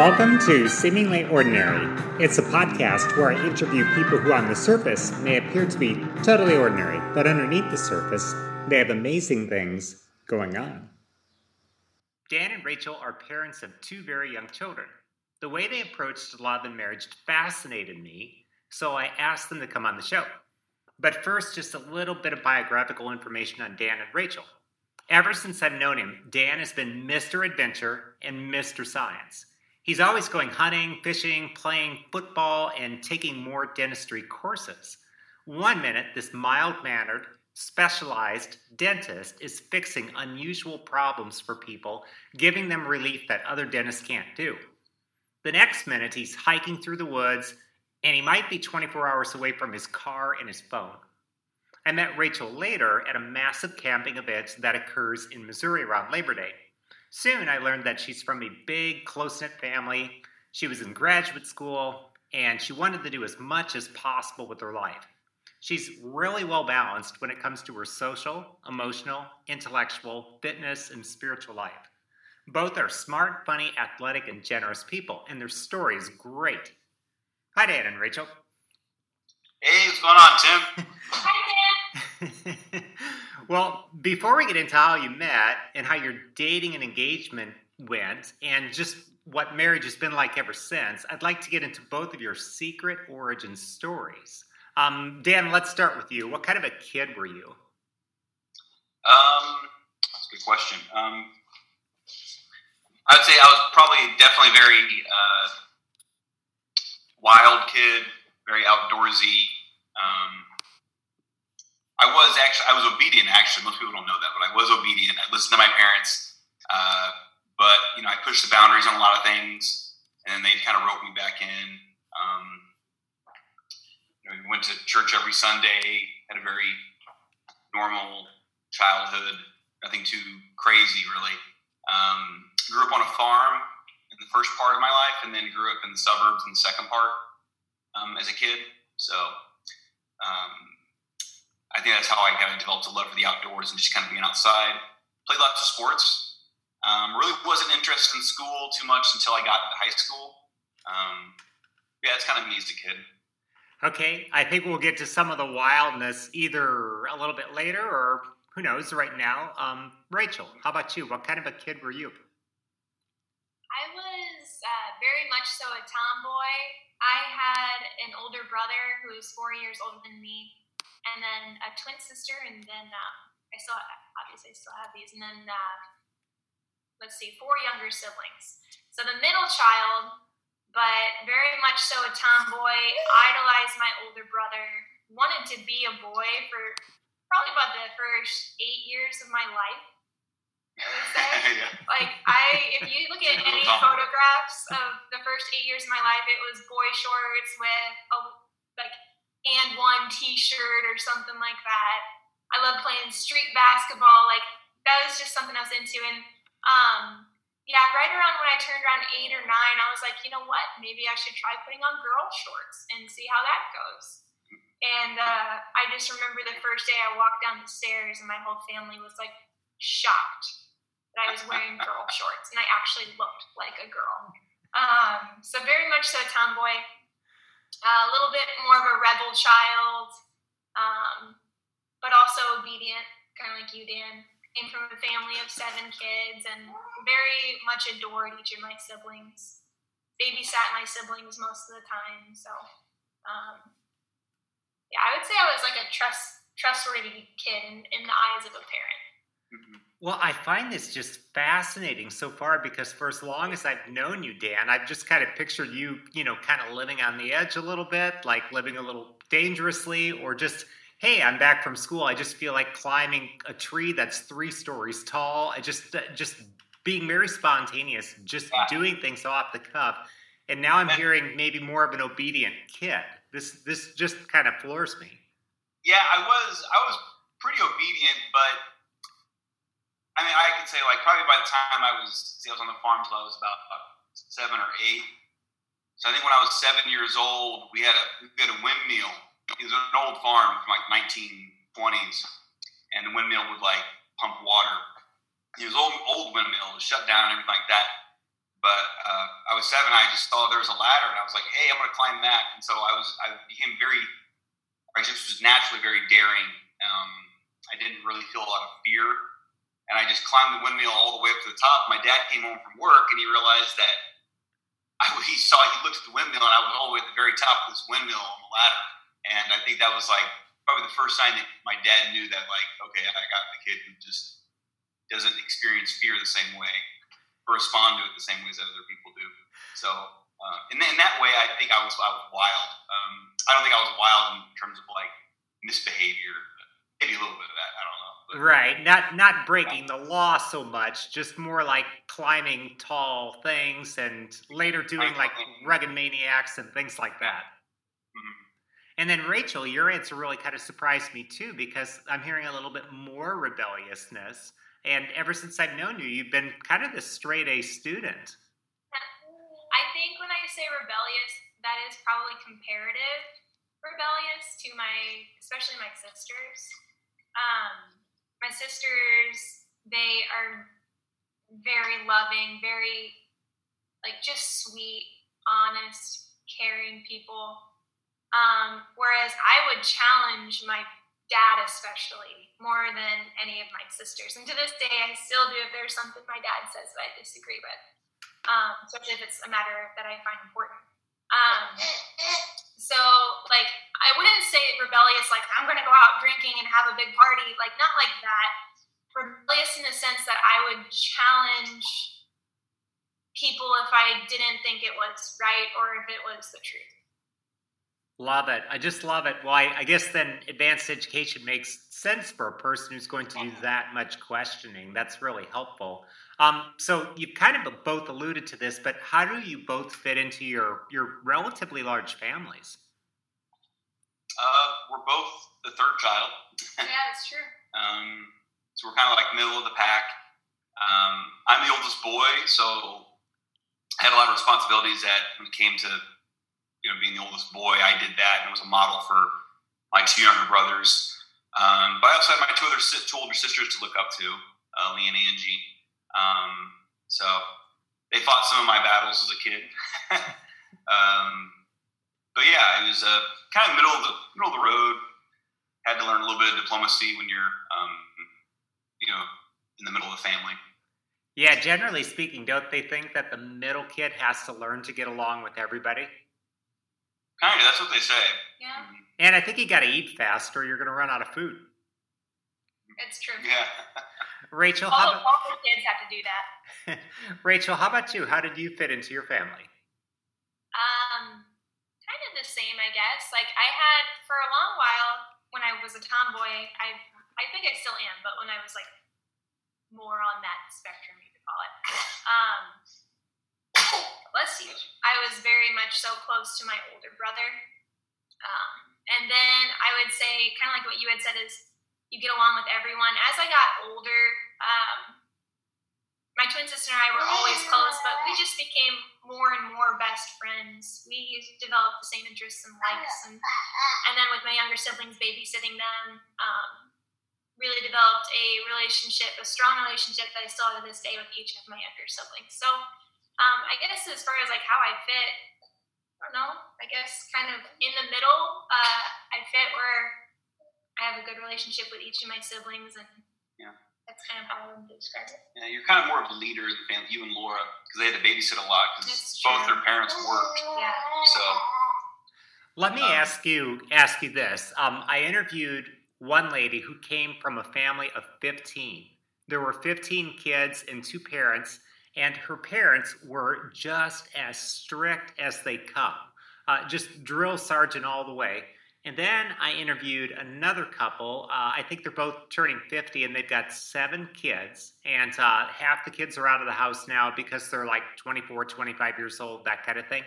Welcome to Seemingly Ordinary. It's a podcast where I interview people who, on the surface, may appear to be totally ordinary, but underneath the surface, they have amazing things going on. Dan and Rachel are parents of two very young children. The way they approached love and marriage fascinated me, so I asked them to come on the show. But first, just a little bit of biographical information on Dan and Rachel. Ever since I've known him, Dan has been Mr. Adventure and Mr. Science. He's always going hunting, fishing, playing football, and taking more dentistry courses. One minute, this mild mannered, specialized dentist is fixing unusual problems for people, giving them relief that other dentists can't do. The next minute, he's hiking through the woods, and he might be 24 hours away from his car and his phone. I met Rachel later at a massive camping event that occurs in Missouri around Labor Day. Soon I learned that she's from a big, close knit family. She was in graduate school, and she wanted to do as much as possible with her life. She's really well balanced when it comes to her social, emotional, intellectual, fitness, and spiritual life. Both are smart, funny, athletic, and generous people, and their story is great. Hi, Dan and Rachel. Hey, what's going on, Tim? Hi, Dan. well, before we get into how you met and how your dating and engagement went, and just what marriage has been like ever since, I'd like to get into both of your secret origin stories. Um, Dan, let's start with you. What kind of a kid were you? Um, that's a good question. Um, I would say I was probably definitely very uh, wild kid, very outdoorsy. Um, I was actually I was obedient. Actually, most people don't know that, but I was obedient. I listened to my parents, uh, but you know I pushed the boundaries on a lot of things, and then they kind of wrote me back in. Um, you know, we went to church every Sunday. Had a very normal childhood. Nothing too crazy, really. Um, grew up on a farm in the first part of my life, and then grew up in the suburbs in the second part um, as a kid. So um, I think that's how I kind of developed a love for the outdoors and just kind of being outside. Played lots of sports. Um, really wasn't interested in school too much until I got into high school. Um, yeah, it's kind of me as a kid. Okay, I think we'll get to some of the wildness either a little bit later or who knows right now. Um, Rachel, how about you? What kind of a kid were you? I was uh, very much so a tomboy. I had an older brother who was four years older than me and then a twin sister, and then um, I still obviously still have these, and then uh, let's see, four younger siblings. So the middle child, but very much so a tomboy, idolized my older brother, wanted to be a boy for probably about the first eight years of my life. I would say. yeah. Like I, if you look at any photographs of the first eight years of my life, it was boy shorts with a like and one t-shirt or something like that. I love playing street basketball. Like that was just something I was into. And um, yeah, right around when I turned around eight or nine, I was like, you know what? Maybe I should try putting on girl shorts and see how that goes. And uh, I just remember the first day I walked down the stairs and my whole family was like shocked that I was wearing girl shorts and I actually looked like a girl. Um, so very much so tomboy a little bit more of a rebel child, um, but also obedient, kind of like you, Dan. Came from a family of seven kids and very much adored each of my siblings. Babysat my siblings most of the time. So, um, yeah, I would say I was like a trust trustworthy kid in, in the eyes of a parent. Mm-hmm. Well, I find this just fascinating so far because for as long as I've known you, Dan, I've just kind of pictured you, you know, kind of living on the edge a little bit, like living a little dangerously, or just, hey, I'm back from school. I just feel like climbing a tree that's three stories tall. I just, uh, just being very spontaneous, just doing things off the cuff. And now I'm hearing maybe more of an obedient kid. This, this just kind of floors me. Yeah, I was, I was pretty obedient, but I mean, I could say like probably by the time I was, I was on the farm till I was about seven or eight. So I think when I was seven years old, we had a we had a windmill. It was an old farm from like 1920s, and the windmill would like pump water. It was old old windmill, was shut down and everything like that. But uh, I was seven. I just saw there was a ladder, and I was like, "Hey, I'm going to climb that." And so I was. I became very. I just was naturally very daring. Um, I didn't really feel a lot of fear, and I just climbed the windmill all the way up to the top. My dad came home from work, and he realized that I, he saw. He looked at the windmill, and I was all the way at the very top of this windmill on the ladder. And I think that was like probably the first sign that my dad knew that, like, okay, I got the kid who just doesn't experience fear the same way or respond to it the same way as other people do. So, uh, in, in, that way, I think I was I was wild. Um, I don't think I was wild in terms of like misbehavior. Maybe a little bit of that. I don't know. Right, not not breaking the law so much, just more like climbing tall things and later doing like rugged maniacs and things like that. Mm-hmm. And then Rachel, your answer really kind of surprised me too because I'm hearing a little bit more rebelliousness. And ever since I've known you, you've been kind of the straight A student. I think when I say rebellious, that is probably comparative rebellious to my, especially my sisters. Um, my sisters, they are very loving, very like just sweet, honest, caring people. Um, whereas I would challenge my dad especially more than any of my sisters. And to this day, I still do if there's something my dad says that I disagree with, um, especially if it's a matter that I find important. Um, so, like, I wouldn't say rebellious, like, I'm to go out drinking and have a big party. Like, not like that. Rebellious in the sense that I would challenge people if I didn't think it was right or if it was the truth. Love it. I just love it. Why? I guess then advanced education makes sense for a person who's going to do that much questioning. That's really helpful. Um, so you've kind of both alluded to this, but how do you both fit into your your relatively large families? Uh, we're both the third child. yeah, that's true. um, so we're kind of like middle of the pack. Um, I'm the oldest boy, so I had a lot of responsibilities that when it came to you know, being the oldest boy, I did that and was a model for my two younger brothers. Um, but I also had my two other two older sisters to look up to, uh, Lee and Angie. Um, so they fought some of my battles as a kid. um, but yeah, it was uh, kind of middle of the middle of the road. Had to learn a little bit of diplomacy when you're, um, you know, in the middle of the family. Yeah, generally speaking, don't they think that the middle kid has to learn to get along with everybody? Kind of. That's what they say. Yeah. And I think you got to eat fast, or you're going to run out of food. It's true. Yeah. Rachel, all, how about, all the kids have to do that. Rachel, how about you? How did you fit into your family? Um, kind of the same, I guess. Like I had for a long while when I was a tomboy. I I think I still am, but when I was like more on that spectrum, you could call it. Um, I was very much so close to my older brother. Um, and then I would say, kind of like what you had said, is you get along with everyone. As I got older, um, my twin sister and I were always close, but we just became more and more best friends. We developed the same interests and likes, and and then with my younger siblings, babysitting them, um, really developed a relationship, a strong relationship that I still have to this day with each of my younger siblings. So um, I guess as far as like how I fit, I don't know. I guess kind of in the middle. Uh, I fit where I have a good relationship with each of my siblings, and yeah, that's kind of how I would describe it. Yeah, you're kind of more of a leader in the family. You and Laura, because they had to babysit a lot because both their parents worked. Yeah. So. Let me um, ask you ask you this. Um, I interviewed one lady who came from a family of 15. There were 15 kids and two parents and her parents were just as strict as they come, uh, just drill sergeant all the way. And then I interviewed another couple. Uh, I think they're both turning 50 and they've got seven kids. And uh, half the kids are out of the house now because they're like 24, 25 years old, that kind of thing.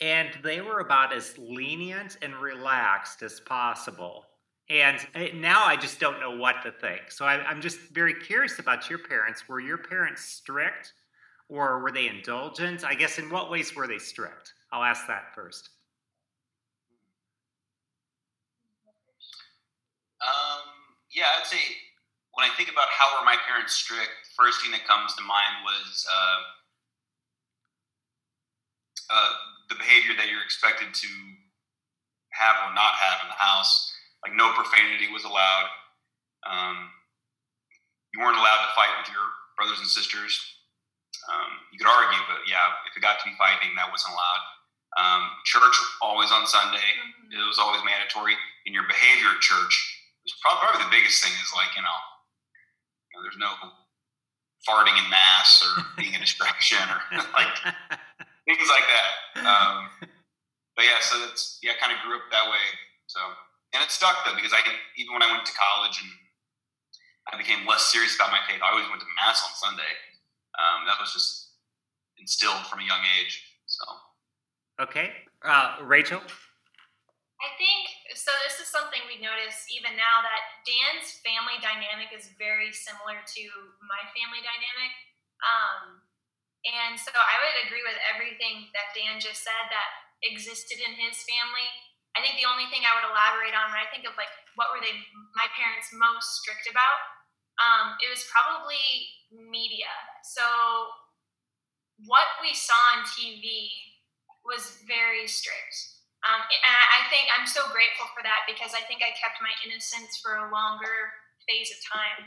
And they were about as lenient and relaxed as possible. And uh, now I just don't know what to think. So I, I'm just very curious about your parents. Were your parents strict? Or were they indulgent? I guess in what ways were they strict? I'll ask that first. Um, yeah, I'd say when I think about how were my parents strict, first thing that comes to mind was uh, uh, the behavior that you're expected to have or not have in the house. Like no profanity was allowed. Um, you weren't allowed to fight with your brothers and sisters. Um, you could argue, but yeah, if it got to be fighting, that wasn't allowed. Um, church always on Sunday. Mm-hmm. It was always mandatory. In your behavior at church, was probably, probably the biggest thing is like you know, you know, there's no farting in mass or being a distraction or like things like that. Um, but yeah, so that's yeah, kind of grew up that way. So and it stuck though because I even when I went to college and I became less serious about my faith, I always went to mass on Sunday. Um, that was just instilled from a young age. So okay, uh, Rachel. I think so. This is something we notice even now that Dan's family dynamic is very similar to my family dynamic. Um, and so I would agree with everything that Dan just said that existed in his family. I think the only thing I would elaborate on when I think of like what were they my parents most strict about, um, it was probably media. So what we saw on TV was very strict. Um, and I think I'm so grateful for that because I think I kept my innocence for a longer phase of time.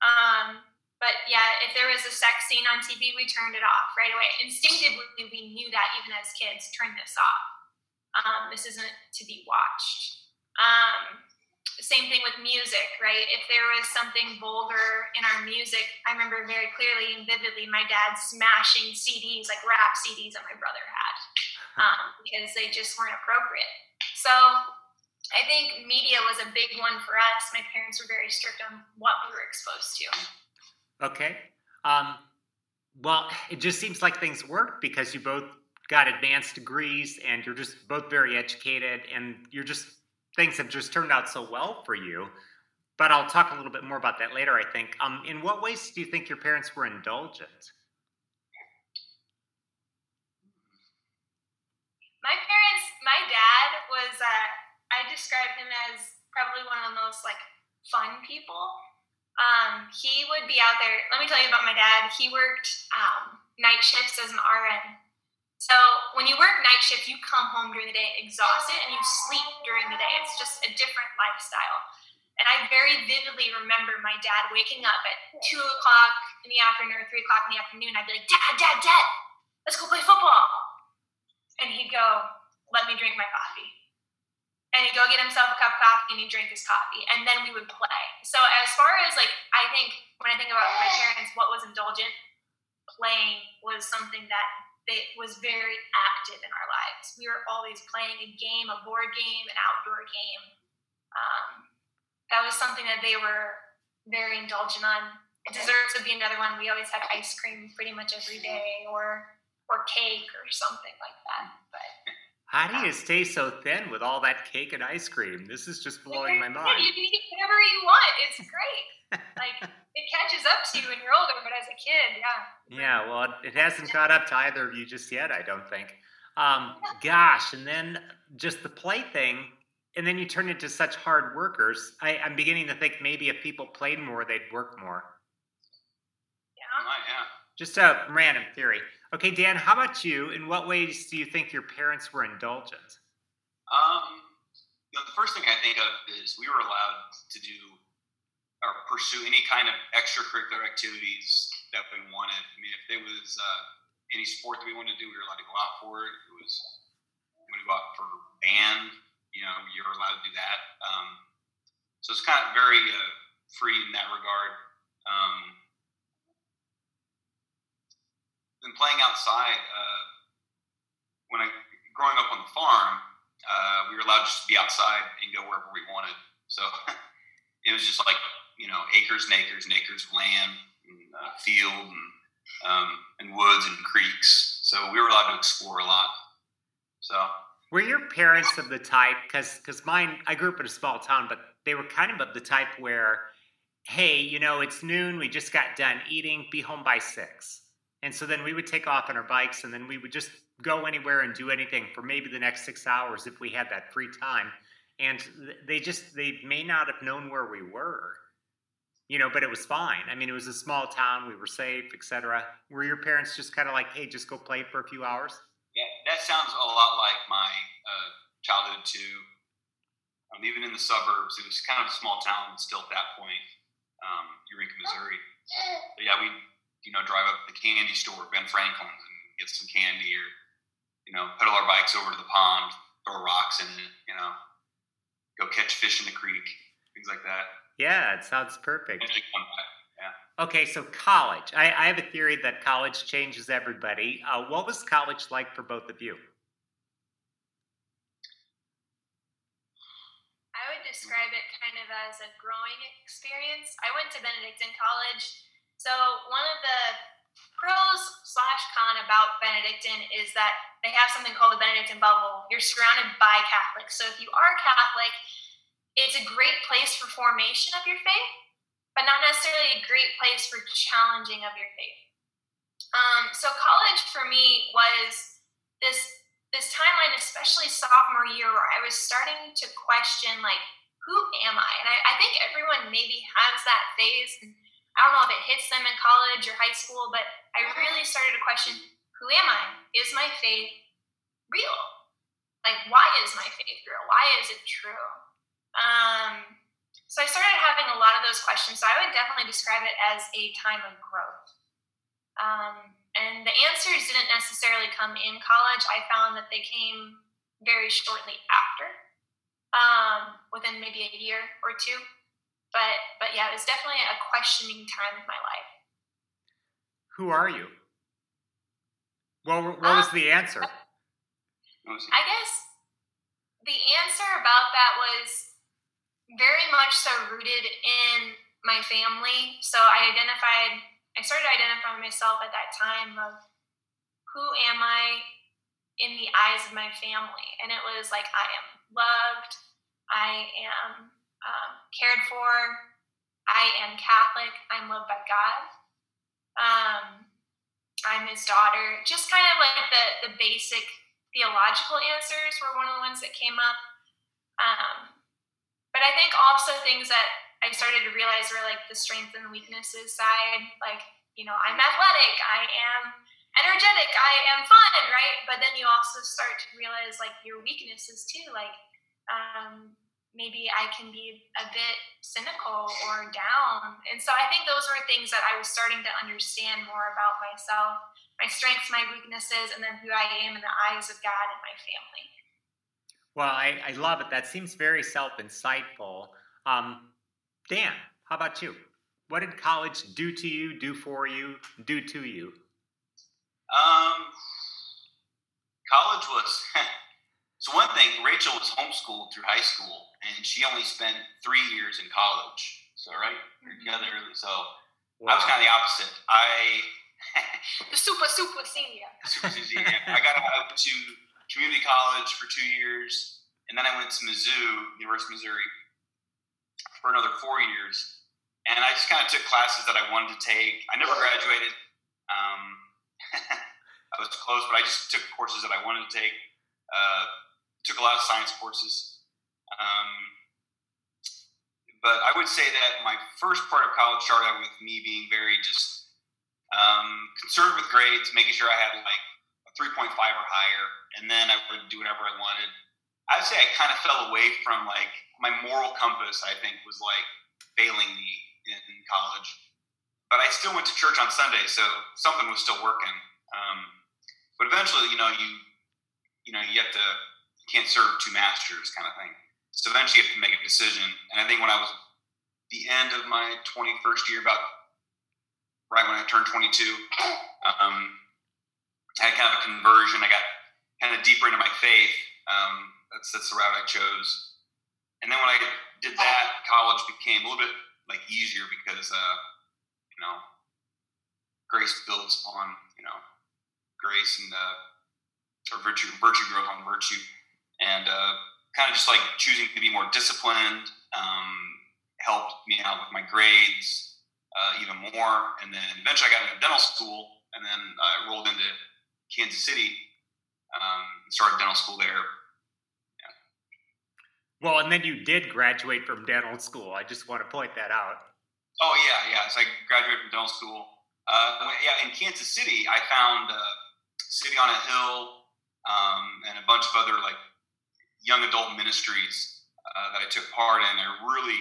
Um, but yeah, if there was a sex scene on TV, we turned it off right away. Instinctively, we knew that even as kids, turn this off. Um, this isn't to be watched. Um, same thing with music, right? If there was something vulgar in our music, I remember very clearly and vividly my dad smashing CDs, like rap CDs that my brother had, um, because they just weren't appropriate. So I think media was a big one for us. My parents were very strict on what we were exposed to. Okay. Um, well, it just seems like things work because you both got advanced degrees and you're just both very educated and you're just things have just turned out so well for you. But I'll talk a little bit more about that later, I think. Um, in what ways do you think your parents were indulgent? My parents, my dad was, uh, I describe him as probably one of the most like fun people um, he would be out there. Let me tell you about my dad. He worked um, night shifts as an RN. So when you work night shift, you come home during the day exhausted and you sleep during the day. It's just a different lifestyle. And I very vividly remember my dad waking up at two o'clock in the afternoon or three o'clock in the afternoon. I'd be like, Dad, Dad, Dad, let's go play football. And he'd go, Let me drink my coffee and he'd go get himself a cup of coffee and he'd drink his coffee and then we would play so as far as like i think when i think about my parents what was indulgent playing was something that they, was very active in our lives we were always playing a game a board game an outdoor game um, that was something that they were very indulgent on desserts would be another one we always had ice cream pretty much every day or or cake or something like that but how do you stay so thin with all that cake and ice cream? This is just blowing my mind. You can eat whatever you want. It's great. like it catches up to you when you're older, but as a kid, yeah. Yeah, well, it hasn't caught up to either of you just yet, I don't think. Um, gosh, and then just the play thing, and then you turn into such hard workers. I, am beginning to think maybe if people played more, they'd work more. Yeah. yeah. Just a random theory. Okay, Dan, how about you? In what ways do you think your parents were indulgent? Um, you know, the first thing I think of is we were allowed to do or pursue any kind of extracurricular activities that we wanted. I mean, if there was uh, any sport that we wanted to do, we were allowed to go out for it. If it was we to go out for band, you know, you were allowed to do that. Um, so it's kind of very uh, free in that regard. Um, and playing outside, uh, when I growing up on the farm, uh, we were allowed just to be outside and go wherever we wanted. So it was just like you know acres and acres and acres of land, and, uh, field, and um, and woods and creeks. So we were allowed to explore a lot. So were your parents of the type? Because because mine, I grew up in a small town, but they were kind of of the type where, hey, you know, it's noon, we just got done eating, be home by six and so then we would take off on our bikes and then we would just go anywhere and do anything for maybe the next six hours if we had that free time. And they just, they may not have known where we were, you know, but it was fine. I mean, it was a small town, we were safe, etc. Were your parents just kind of like, hey, just go play for a few hours? Yeah, that, sounds a lot like my uh, childhood too. Um, even in the suburbs, it was kind of a small town still at that point, um, Eureka, Missouri. But yeah, we you know drive up to the candy store, Ben Franklin's, and get some candy, or you know pedal our bikes over to the pond, throw rocks in it, you know, go catch fish in the creek, things like that. Yeah, it sounds perfect. And then come back. Okay, so college. I, I have a theory that college changes everybody. Uh, what was college like for both of you? I would describe it kind of as a growing experience. I went to Benedictine College, so one of the pros slash con about Benedictine is that they have something called the Benedictine bubble. You're surrounded by Catholics, so if you are Catholic, it's a great place for formation of your faith but not necessarily a great place for challenging of your faith. Um, so college for me was this this timeline, especially sophomore year, where I was starting to question like, who am I? And I, I think everyone maybe has that phase. And I don't know if it hits them in college or high school, but I really started to question, who am I? Is my faith real? Like, why is my faith real? Why is it true? Um, so I started having a lot of those questions. So I would definitely describe it as a time of growth. Um, and the answers didn't necessarily come in college. I found that they came very shortly after, um, within maybe a year or two. But but yeah, it was definitely a questioning time of my life. Who are you? Well, what was um, the answer? I guess the answer about that was very much so rooted in my family. So I identified, I started identifying myself at that time of who am I in the eyes of my family? And it was like, I am loved, I am um, cared for, I am Catholic, I'm loved by God. Um, I'm his daughter. Just kind of like the, the basic theological answers were one of the ones that came up. Um, but I think also things that I started to realize were like the strengths and weaknesses side. Like, you know, I'm athletic, I am energetic, I am fun, right? But then you also start to realize like your weaknesses too. Like, um, maybe I can be a bit cynical or down. And so I think those were things that I was starting to understand more about myself, my strengths, my weaknesses, and then who I am in the eyes of God and my family. Well, I, I love it. That seems very self insightful. Um, Dan, how about you? What did college do to you, do for you, do to you? Um, college was so one thing. Rachel was homeschooled through high school, and she only spent three years in college. So right, together. So wow. I was kind of the opposite. I the super super senior. super senior. I got out to community college for two years, and then I went to Mizzou, University of Missouri, for another four years. And I just kind of took classes that I wanted to take. I never graduated. Um, I was close, but I just took courses that I wanted to take. Uh, took a lot of science courses. Um, but I would say that my first part of college started out with me being very just um, concerned with grades, making sure I had like a 3.5 or higher and then I would do whatever I wanted. I'd say I kind of fell away from like my moral compass. I think was like failing me in, college, but I still went to church on Sunday, so something was still working. Um, but eventually, you know, you you know you have to you can't serve two masters kind of thing. So eventually, you have to make a decision. And I think when I was the end of my 21st year, about right when I turned 22, um, I had kind of a conversion. I got kind of deeper into my faith. Um, that's that's the route I chose. And then when I did that, college became a little bit like easier because uh, you know grace builds upon you know grace and uh, or virtue virtue grows on virtue, and uh, kind of just like choosing to be more disciplined um, helped me out with my grades uh, even more. And then eventually I got into dental school, and then I rolled into Kansas City um, started dental school there. Yeah. Well, and then you did graduate from dental school. I just want to point that out. Oh yeah, yeah. So I graduated from dental school. Uh, yeah, in Kansas City, I found a city on a hill. um, and a bunch of other like young adult ministries uh, that I took part in. I really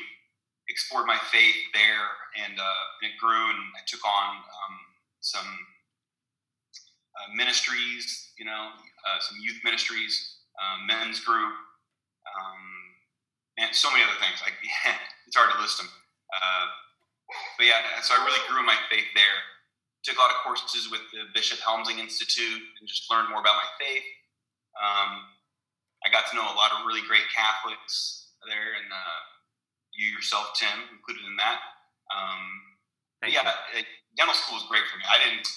explored my faith there, and, uh, and it grew. And I took on um, some uh, ministries, you know, uh, some youth ministries, um, men's group, um, and so many other things. Like it's hard to list them. Uh, but yeah, so I really grew my faith there. Took a lot of courses with the Bishop Helmsing Institute and just learned more about my faith. Um, I got to know a lot of really great Catholics there, and uh, you yourself, Tim, included in that. Um, yeah, it, dental school was great for me. I didn't,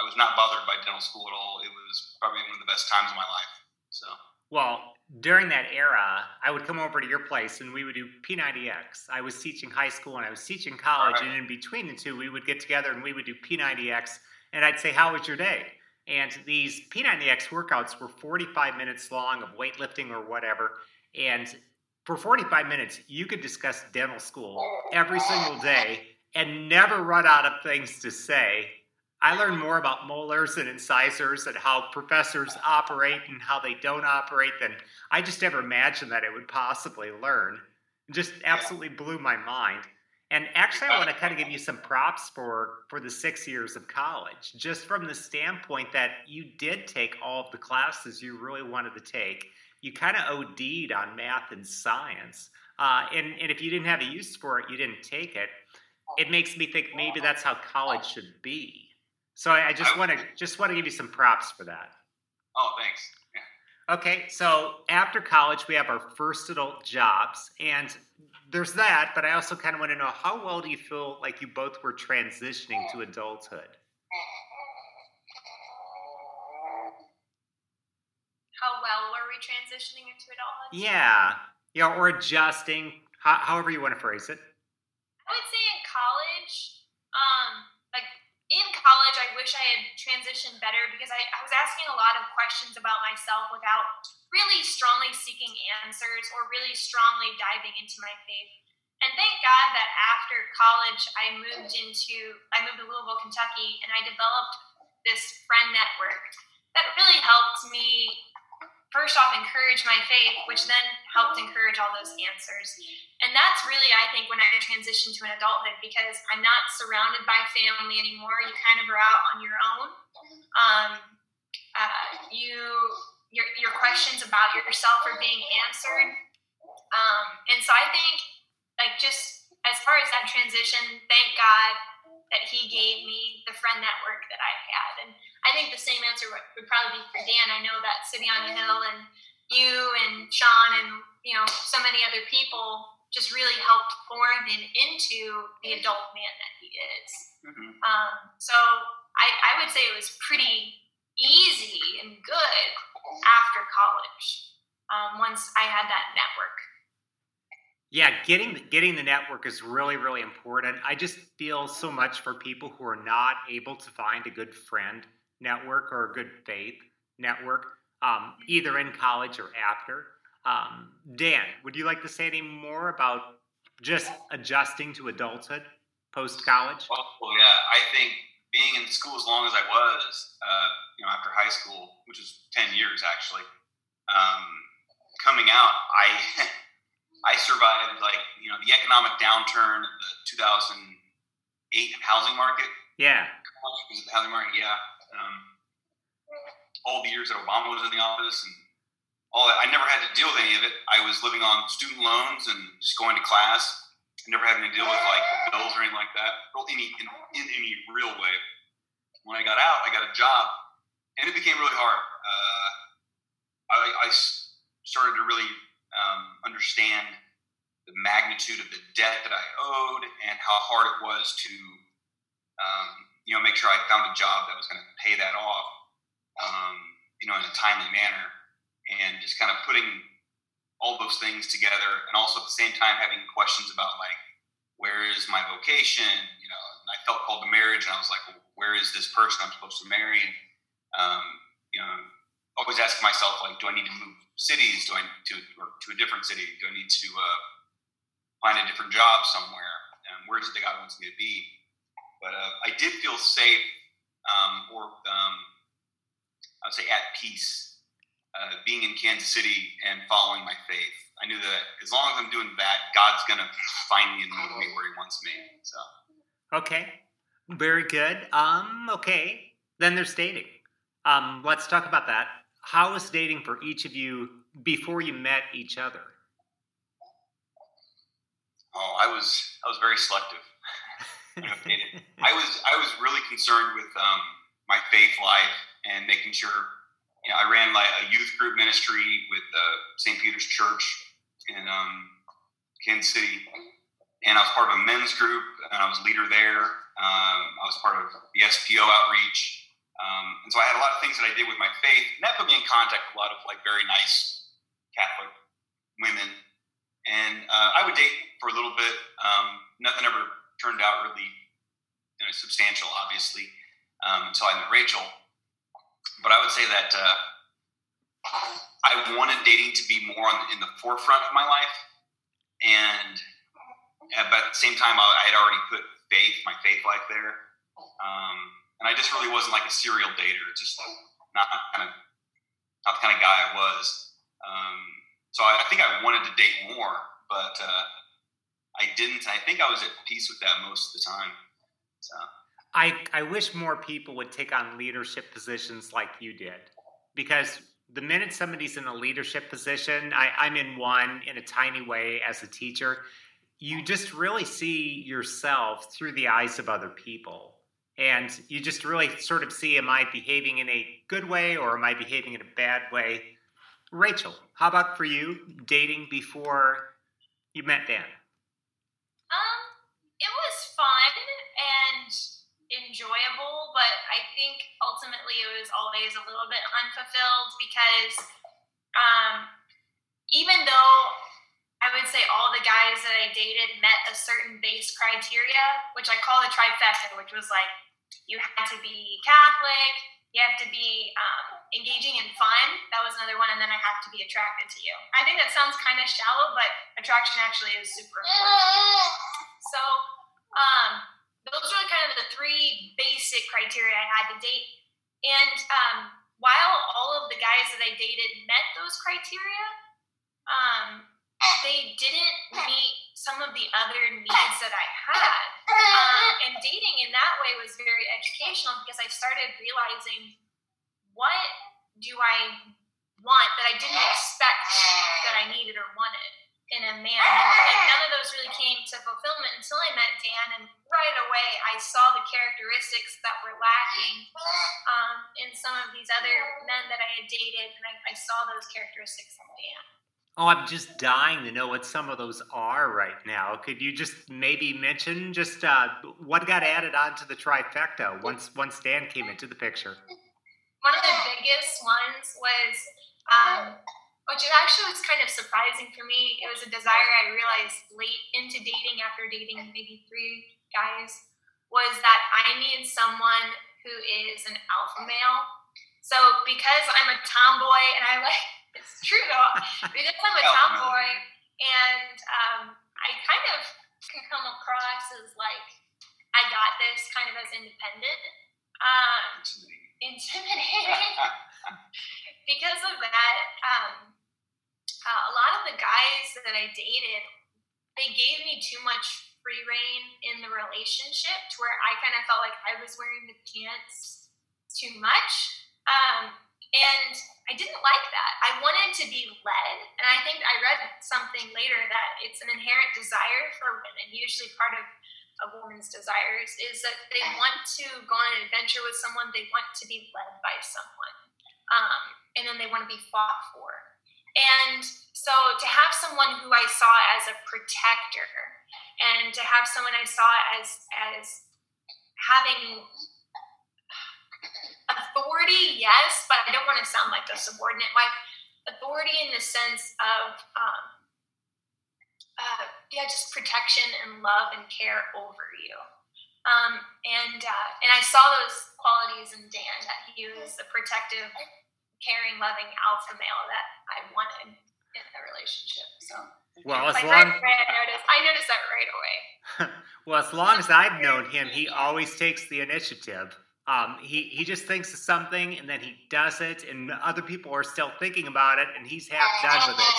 I was not bothered by dental school at all. It was probably one of the best times of my life. So. Well, during that era, I would come over to your place and we would do P90X. I was teaching high school and I was teaching college, right. and in between the two, we would get together and we would do P90X. And I'd say, How was your day? And these P90X workouts were 45 minutes long of weightlifting or whatever. And for 45 minutes, you could discuss dental school every single day and never run out of things to say I learned more about molars and incisors and how professors operate and how they don't operate than I just ever imagined that I would possibly learn. It just absolutely blew my mind. And actually, I want to kind of give you some props for for the six years of college, just from the standpoint that you did take all of the classes you really wanted to take. You kind of OD'd on math and science, uh, and and if you didn't have a use for it, you didn't take it. It makes me think maybe that's how college should be so I, I just want to just want to give you some props for that. Oh, thanks. Yeah. Okay, so after college, we have our first adult jobs, and there's that. But I also kind of want to know how well do you feel like you both were transitioning to adulthood? How well were we transitioning into adulthood? Yeah, yeah, or adjusting, however you want to phrase it. I would say in college, um, in college, I wish I had transitioned better because I, I was asking a lot of questions about myself without really strongly seeking answers or really strongly diving into my faith. And thank God that after college, I moved into I moved to Louisville, Kentucky, and I developed this friend network that really helped me first off encourage my faith, which then helped encourage all those answers. And that's really, I think, when I transitioned to an adulthood because I'm not surrounded by family anymore. You kind of are out on your own. Um, uh, you your your questions about yourself are being answered. Um, and so I think, like, just as far as that transition, thank God that He gave me the friend network that I had. And I think the same answer would, would probably be for Dan. I know that City on the Hill and you and Sean and you know so many other people just really helped form him into the adult man that he is. Mm-hmm. Um, so I, I would say it was pretty easy and good after college um, once I had that network. Yeah, getting getting the network is really really important. I just feel so much for people who are not able to find a good friend network or a good faith network, um, either in college or after. Um, Dan, would you like to say any more about just adjusting to adulthood post college? Well, yeah, I think being in school as long as I was, uh, you know, after high school, which was ten years actually, um, coming out, I I survived like you know the economic downturn of the 2008 housing market. Yeah, was it the housing market? Yeah. Um, all the years that Obama was in the office and all that, I never had to deal with any of it. I was living on student loans and just going to class. I never having to deal with like bills or anything like that, any in, in any real way. When I got out, I got a job, and it became really hard. Uh, I, I, started to really um, understand the magnitude of the debt that I owed and how hard it was to um, you know, make sure I found a job that was going to pay that off, um, you know, in a timely manner, and just kind of putting all those things together, and also at the same time having questions about like, where is my vocation? You know, and I felt called to marriage, and I was like, well, where is this person I'm supposed to marry? And um, you know, always asking myself like, do I need to move cities? Do I need to or to a different city? Do I need to uh, find a different job somewhere? And where is it that God wants me to be? But uh, I did feel safe, um, or um, I would say at peace uh, being in Kansas City and following my faith. I knew that as long as I'm doing that, God's going to find me and move me where He wants me. So. Okay, very good. Um, okay, then there's dating. Um, let's talk about that. How was dating for each of you before you met each other? Oh, I was I was very selective. I was I was really concerned with um, my faith life and making sure. You know, I ran like a youth group ministry with uh, St. Peter's Church in um, Kansas City, and I was part of a men's group, and I was leader there. Um, I was part of the SPO outreach, um, and so I had a lot of things that I did with my faith, and that put me in contact with a lot of like very nice Catholic women. And uh, I would date for a little bit. Um, nothing ever turned out really you know, substantial, obviously, um, until I met Rachel. But I would say that uh, I wanted dating to be more on, in the forefront of my life, and uh, but at the same time, I, I had already put faith, my faith life there, um, and I just really wasn't like a serial dater. It's just not kind of not the kind of guy I was. Um, so I, I, think I wanted to date more, but uh, I didn't. I think I was at peace with that most of the time. So. I, I wish more people would take on leadership positions like you did because the minute somebody's in a leadership position, I, I'm in one in a tiny way as a teacher, you just really see yourself through the eyes of other people. And you just really sort of see, am I behaving in a good way or am I behaving in a bad way? Rachel, how about for you, dating before you met Dan? Um, it was fun and enjoyable, but I think ultimately it was always a little bit unfulfilled because um, even though I would say all the guys that I dated met a certain base criteria, which I call the trifecta, which was like you had to be Catholic, you have to be um, engaging and fun. That was another one, and then I have to be attracted to you. I think that sounds kind of shallow, but attraction actually is super important. So, um, those are kind of the three basic criteria I had to date. And um, while all of the guys that I dated met those criteria, um, they didn't meet some of the other needs that I had. Um, and dating in that way was very educational because I started realizing what do I want that I didn't expect that I needed or wanted in a man. And none of those really came to fulfillment until I met Dan. And right away, I saw the characteristics that were lacking um, in some of these other men that I had dated. And I, I saw those characteristics in Dan. Oh, I'm just dying to know what some of those are right now. Could you just maybe mention just uh, what got added onto the trifecta once once Dan came into the picture? One of the biggest ones was um, which actually was kind of surprising for me. It was a desire I realized late into dating, after dating maybe three guys, was that I need someone who is an alpha male. So because I'm a tomboy and I like, it's true though, because I'm a tomboy and um, I kind of can come across as like, I got this kind of as independent. Um, intimidating. because of that, um, uh, a lot of the guys that I dated, they gave me too much free reign in the relationship to where I kind of felt like I was wearing the pants too much. Um, and I didn't like that. I wanted to be led. And I think I read something later that it's an inherent desire for women, usually part of a woman's desires, is that they want to go on an adventure with someone, they want to be led by someone. Um, and then they want to be fought for. And so to have someone who I saw as a protector and to have someone I saw as as having authority, yes, but I don't want to sound like a subordinate wife. Authority in the sense of um, uh, yeah, just protection and love and care over you. Um, and uh, and I saw those qualities in Dan that he was a protective caring, loving alpha male that I wanted in a relationship. So. Well, as like long right I noticed, I noticed that right away. well, as long as I've known him, he always takes the initiative. Um, he, he just thinks of something and then he does it, and other people are still thinking about it, and he's half done with it.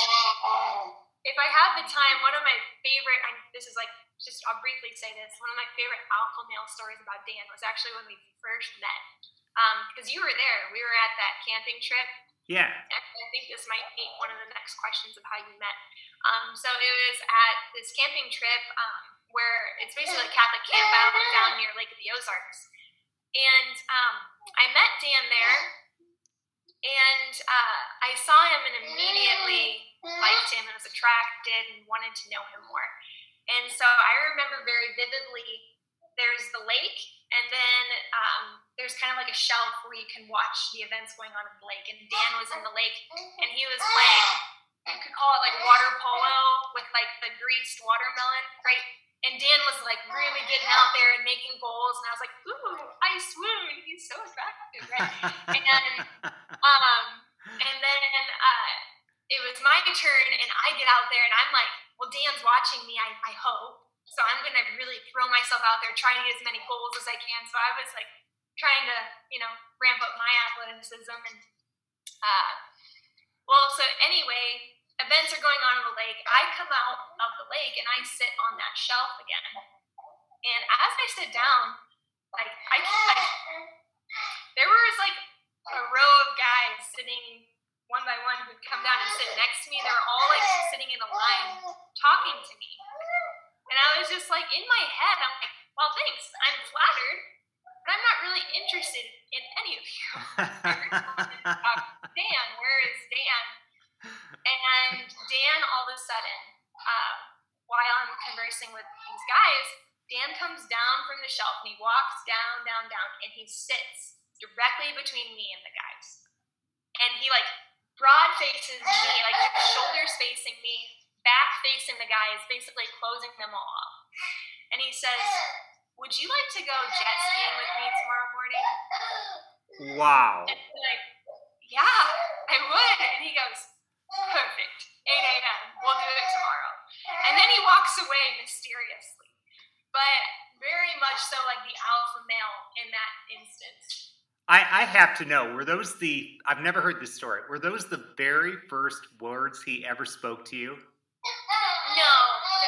If I have the time, one of my favorite, I, this is like, just I'll briefly say this, one of my favorite alpha male stories about Dan was actually when we first met. Because um, you were there, we were at that camping trip. Yeah. I think this might be one of the next questions of how you met. Um, so it was at this camping trip um, where it's basically a Catholic camp out down near Lake of the Ozarks. And um, I met Dan there, and uh, I saw him and immediately liked him and was attracted and wanted to know him more. And so I remember very vividly there's the lake, and then um, there's kind of like a shelf where you can watch the events going on in the lake. And Dan was in the lake, and he was playing, you could call it like water polo with like the greased watermelon, right? And Dan was like really getting out there and making goals, and I was like, "Ooh, I swoon! He's so attractive, right?" and um, and then uh, it was my turn, and I get out there, and I'm like, "Well, Dan's watching me. I, I hope." So I'm gonna really throw myself out there, try to get as many goals as I can. So I was like trying to, you know, ramp up my athleticism and uh, well, so anyway, events are going on in the lake. I come out of the lake and I sit on that shelf again. And as I sit down, like I, I there was like a row of guys sitting one by one who'd come down and sit next to me. They were all like sitting in a line talking to me. And I was just like in my head, I'm like, well, thanks. I'm flattered, but I'm not really interested in any of you. Dan, where is Dan? And Dan, all of a sudden, uh, while I'm conversing with these guys, Dan comes down from the shelf and he walks down, down, down, and he sits directly between me and the guys. And he like broad faces me, like shoulders facing me, back facing the guy is basically closing them all off. And he says, Would you like to go jet skiing with me tomorrow morning? Wow. And I'm like, yeah, I would. And he goes, Perfect. 8 a.m. We'll do it tomorrow. And then he walks away mysteriously. But very much so like the alpha male in that instance. I, I have to know, were those the, I've never heard this story, were those the very first words he ever spoke to you? No,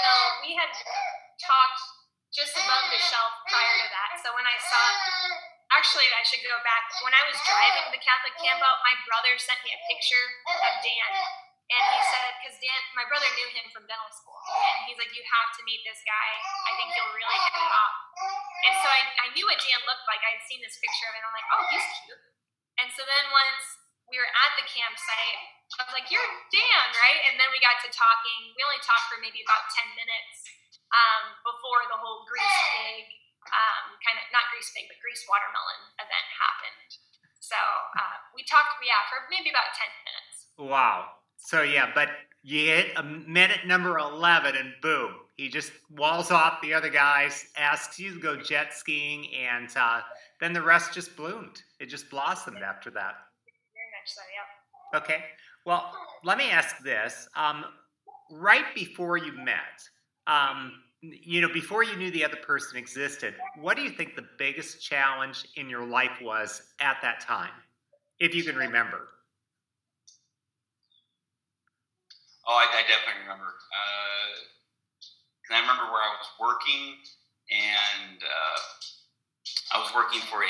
no. We had talked just above the shelf prior to that. So when I saw, actually, I should go back. When I was driving the Catholic camp out, my brother sent me a picture of Dan. And he said, because Dan, my brother knew him from dental school. And he's like, you have to meet this guy. I think you'll really hit it off. And so I, I knew what Dan looked like. I'd seen this picture of him. I'm like, oh, he's cute. And so then once we were at the campsite, I was like, you're Dan, right? And then we got to talking. We only talked for maybe about 10 minutes um, before the whole grease pig, um, kind of, not grease pig, but grease watermelon event happened. So uh, we talked, yeah, for maybe about 10 minutes. Wow. So yeah, but you hit a minute number 11 and boom, he just walls off the other guys, asks you to go jet skiing, and uh, then the rest just bloomed. It just blossomed after that. Very much so, yep. Okay. Well, let me ask this. Um, right before you met, um, you know, before you knew the other person existed, what do you think the biggest challenge in your life was at that time, if you can remember? Oh, I, I definitely remember. Uh, I remember where I was working, and uh, I was working for a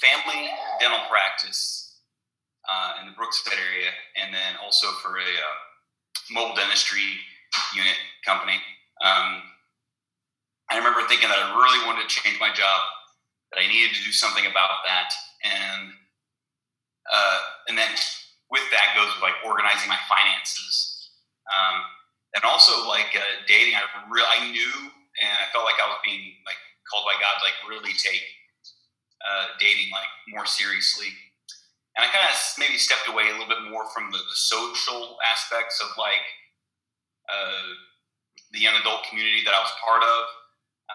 family dental practice uh, in the Brookside area, and then also for a uh, mobile dentistry unit company. Um, I remember thinking that I really wanted to change my job, that I needed to do something about that, and uh, and then with that goes with like organizing my finances um, and also like uh, dating, I really I knew and I felt like I was being like called by God to like really take uh, dating like more seriously. And I kind of maybe stepped away a little bit more from the, the social aspects of like uh, the young adult community that I was part of,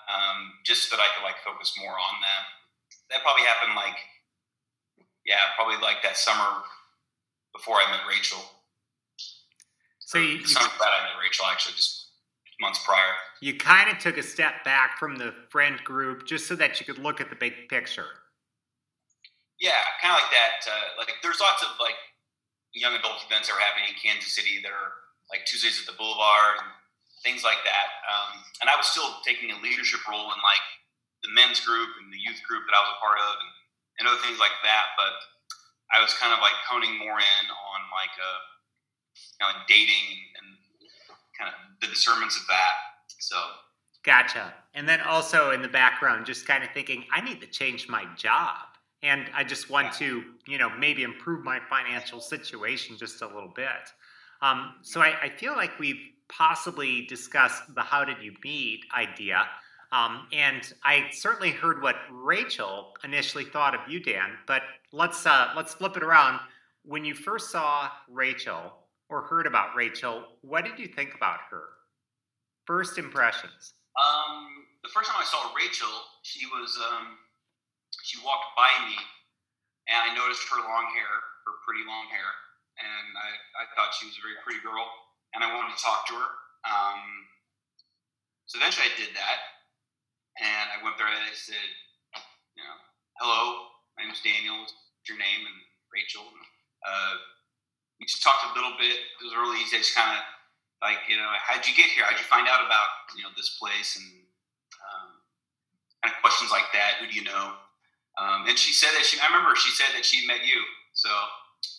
um, just so that I could like focus more on that. That probably happened like, yeah, probably like that summer before I met Rachel. So you, you bad. I met Rachel actually just months prior. You kind of took a step back from the friend group just so that you could look at the big picture. Yeah, kind of like that. Uh, like there's lots of like young adult events that are happening in Kansas City that are like Tuesdays at the Boulevard and things like that. Um, and I was still taking a leadership role in like the men's group and the youth group that I was a part of and, and other things like that. But I was kind of like honing more in on like uh, of like dating and kind of the discernments of that. So Gotcha. And then also in the background, just kind of thinking, I need to change my job. And I just want to, you know, maybe improve my financial situation just a little bit. Um, so I, I, feel like we've possibly discussed the how did you meet idea. Um, and I certainly heard what Rachel initially thought of you, Dan. But let's uh, let's flip it around. When you first saw Rachel or heard about Rachel, what did you think about her? First impressions. Um, the first time I saw Rachel, she was um, she walked by me, and I noticed her long hair, her pretty long hair, and I, I thought she was a very pretty girl, and I wanted to talk to her. Um, so eventually, I did that, and I went there and I said, you know, hello, my name is Daniel. What's your name? And Rachel. Uh, we just talked a little bit. It was early. He just kind of like you know how'd you get here how'd you find out about you know this place and um, kind of questions like that who do you know um, and she said that she i remember she said that she met you so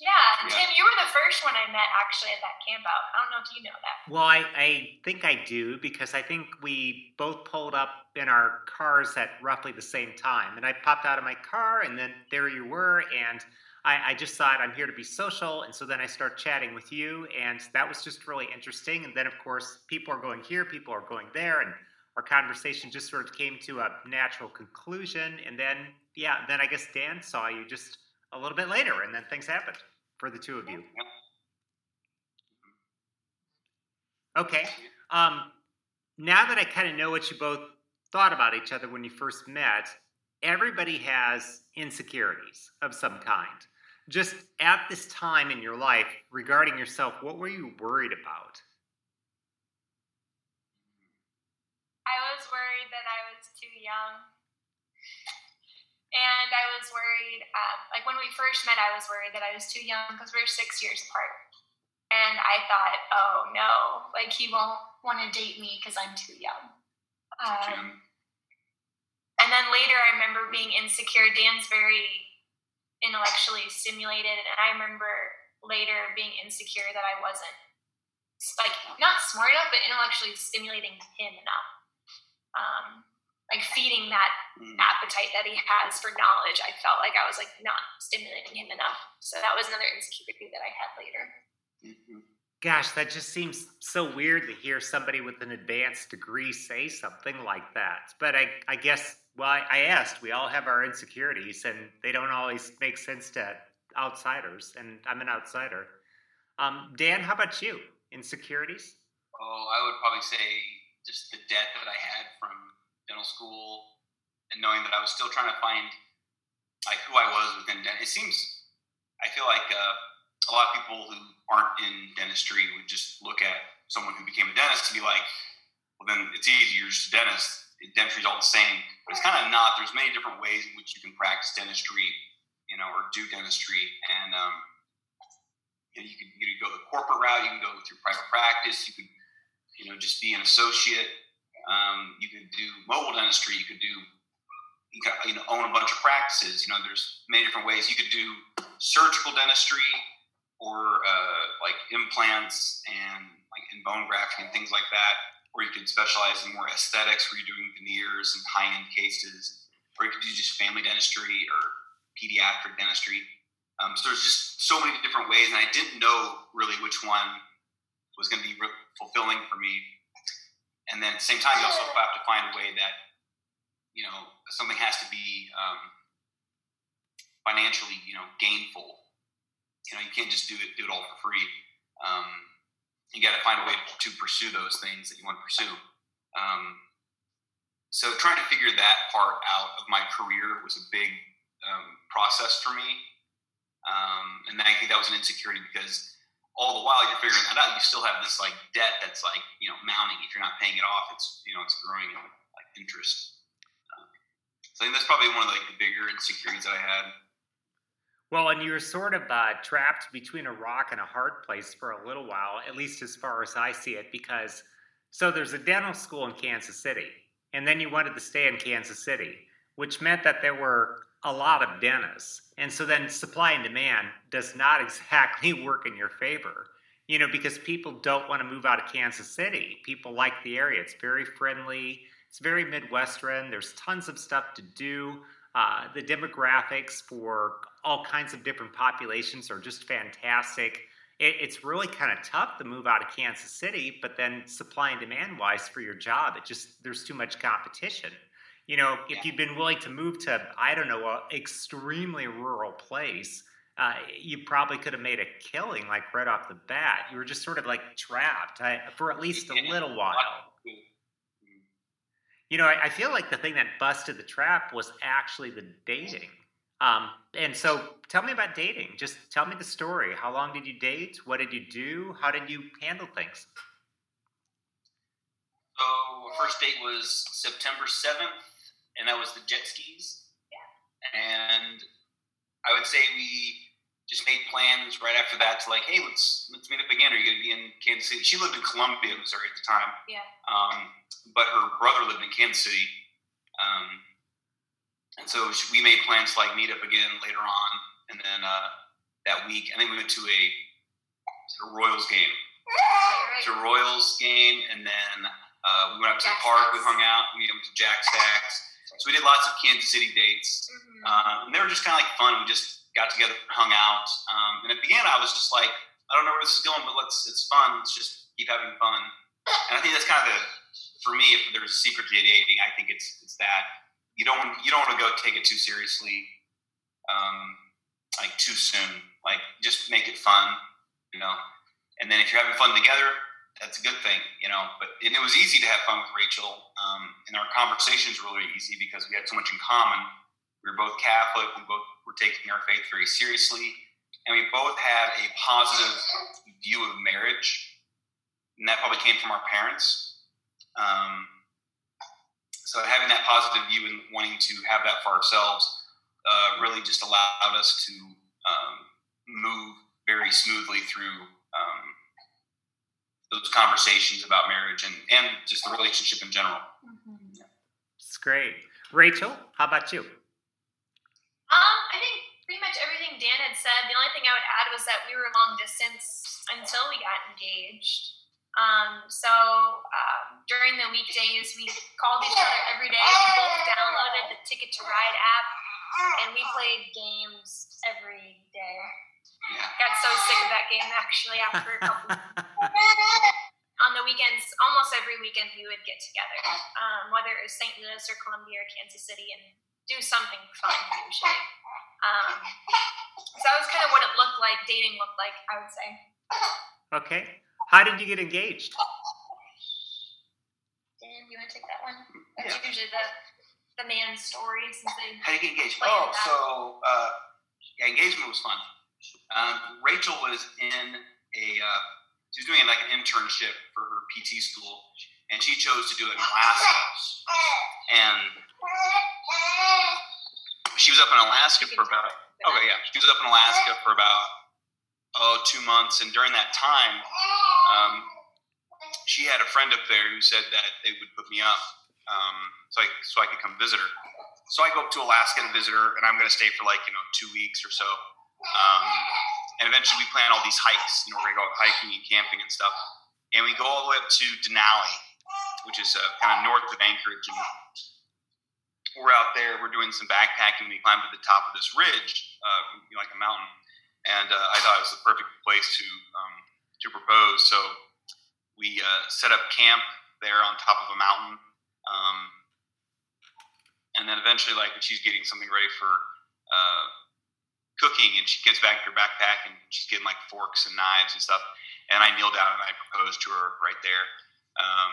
yeah, yeah, Tim, you were the first one I met actually at that camp out. I don't know if you know that. Well, I, I think I do because I think we both pulled up in our cars at roughly the same time. And I popped out of my car, and then there you were. And I, I just thought I'm here to be social, and so then I start chatting with you, and that was just really interesting. And then, of course, people are going here, people are going there, and our conversation just sort of came to a natural conclusion. And then, yeah, then I guess Dan saw you just a little bit later, and then things happened for the two of you. Okay. Um, now that I kind of know what you both thought about each other when you first met, everybody has insecurities of some kind just at this time in your life regarding yourself, what were you worried about? I was worried that I was too young. And I was worried, uh, like when we first met, I was worried that I was too young because we are six years apart. And I thought, oh no, like he won't want to date me because I'm too young. Um, and then later, I remember being insecure. Dan's very intellectually stimulated. And I remember later being insecure that I wasn't like not smart enough, but intellectually stimulating him enough. Um, like feeding that mm. appetite that he has for knowledge. I felt like I was like not stimulating him enough. So that was another insecurity that I had later. Mm-hmm. Gosh, that just seems so weird to hear somebody with an advanced degree say something like that. But I, I guess well, I, I asked. We all have our insecurities, and they don't always make sense to outsiders. And I'm an outsider. Um, Dan, how about you? Insecurities? Oh, I would probably say just the debt that I had from dental school, and knowing that I was still trying to find like who I was within dentistry. It seems I feel like uh, a lot of people who aren't in dentistry would just look at someone who became a dentist and be like, "Well, then it's easy. You're just a dentist." dentistry is all the same, but it's kind of not. There's many different ways in which you can practice dentistry, you know, or do dentistry, and um, you, know, you can you can go the corporate route. You can go through private practice. You can, you know, just be an associate. Um, you could do mobile dentistry. You could do you can you know own a bunch of practices. You know, there's many different ways. You could do surgical dentistry or uh, like implants and like in bone grafting and things like that or you could specialize in more aesthetics where you're doing veneers and high end cases, or you could do just family dentistry or pediatric dentistry. Um, so there's just so many different ways, and I didn't know really which one was going to be re- fulfilling for me. And then at the same time, you also have to find a way that you know something has to be um, financially, you know, gainful. You know, you can't just do it do it all for free. Um, you got to find a way to pursue those things that you want to pursue. Um, so trying to figure that part out of my career was a big um, process for me. Um, and I think that was an insecurity because all the while you're figuring that out, you still have this like debt that's like, you know, mounting. If you're not paying it off, it's, you know, it's growing in like interest. Um, so I think that's probably one of like the bigger insecurities that I had. Well, and you were sort of uh, trapped between a rock and a hard place for a little while, at least as far as I see it, because so there's a dental school in Kansas City, and then you wanted to stay in Kansas City, which meant that there were a lot of dentists. And so then supply and demand does not exactly work in your favor, you know, because people don't want to move out of Kansas City. People like the area, it's very friendly, it's very Midwestern, there's tons of stuff to do. Uh, the demographics for all kinds of different populations are just fantastic. It, it's really kind of tough to move out of Kansas City, but then supply and demand wise for your job, it just there's too much competition. You know, if you'd been willing to move to I don't know, an extremely rural place, uh, you probably could have made a killing like right off the bat. You were just sort of like trapped I, for at least a little while. You know, I, I, feel like the thing that busted the trap was actually the dating. Um, and so tell me about dating. Just tell me the story. How long did you date? What did you do? How did you handle things? So, first date was September 7th, and that was the jet skis. Yeah. And I would say we just made plans right after that to like, hey, let's let's meet up again. Are you going to be in Kansas City? She lived in Columbia, Missouri at the time. Yeah. Um, but her brother lived in Kansas City, um, and so we made plans to like meet up again later on. And then uh, that week, I think we went to a, a Royals game. To a Royals game, and then uh, we went up to Jack the park. Stacks. We hung out. We went to Jack Stacks. So we did lots of Kansas City dates, mm-hmm. uh, and they were just kind of like fun. We just got together, hung out. Um, and at the beginning, I was just like, I don't know where this is going, but let's, it's fun. Let's just keep having fun. And I think that's kind of the, for me, if there's a secret to dating, I think it's, it's that you don't, you don't want to go take it too seriously, um, like too soon. Like just make it fun, you know? And then if you're having fun together, that's a good thing, you know. But and it was easy to have fun with Rachel, um, and our conversations were really easy because we had so much in common. We were both Catholic. We both were taking our faith very seriously. And we both had a positive view of marriage. And that probably came from our parents. Um, so having that positive view and wanting to have that for ourselves uh, really just allowed us to um, move very smoothly through um, those conversations about marriage and, and just the relationship in general. Mm-hmm. Yeah. It's great. Rachel, how about you? Um, I think pretty much everything Dan had said. The only thing I would add was that we were long distance until we got engaged. Um, so um, during the weekdays, we called each other every day. We both downloaded the Ticket to Ride app, and we played games every day. Got so sick of that game actually after a couple. on the weekends, almost every weekend, we would get together, um, whether it was St. Louis or Columbia or Kansas City, and do something fun usually. Um, so that was kind of what it looked like, dating looked like, I would say. Okay. How did you get engaged? Dan, you want to take that one? That's yeah. usually the the man's story. Since they How did you get engaged? Oh, so uh, yeah, engagement was fun. Um, Rachel was in a uh, she was doing like an internship for her PT school, and she chose to do it in Alaska. And she was up in Alaska for about okay, yeah, she was up in Alaska for about oh two months, and during that time, um, she had a friend up there who said that they would put me up, um, so I so I could come visit her. So I go up to Alaska to visit her, and I'm going to stay for like you know two weeks or so. Um, and eventually, we plan all these hikes. You know, we're to go hiking and camping and stuff. And we go all the way up to Denali, which is uh, kind of north of Anchorage, and we're out there, we're doing some backpacking. We climbed to the top of this ridge, uh, like a mountain, and uh, I thought it was the perfect place to um, to propose. So we uh, set up camp there on top of a mountain, um, and then eventually, like she's getting something ready for cooking, and she gets back her backpack, and she's getting like forks and knives and stuff, and I kneel down and I propose to her right there. Um,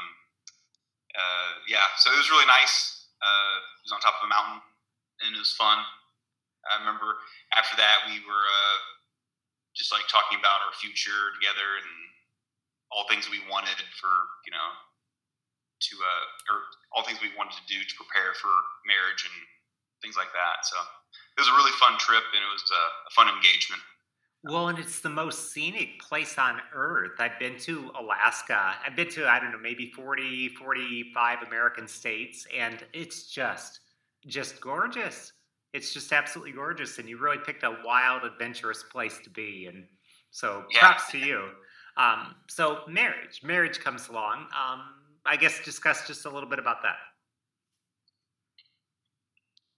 uh, yeah, so it was really nice. Uh, it was on top of a mountain, and it was fun. I remember after that we were uh, just like talking about our future together and all things we wanted for you know to uh, or all things we wanted to do to prepare for marriage and things like that. So it was a really fun trip, and it was a, a fun engagement. Well, and it's the most scenic place on earth. I've been to Alaska. I've been to, I don't know, maybe 40, 45 American states, and it's just, just gorgeous. It's just absolutely gorgeous. And you really picked a wild, adventurous place to be. And so Yeah. props to you. Um, so marriage, marriage comes along. Um, I guess discuss just a little bit about that.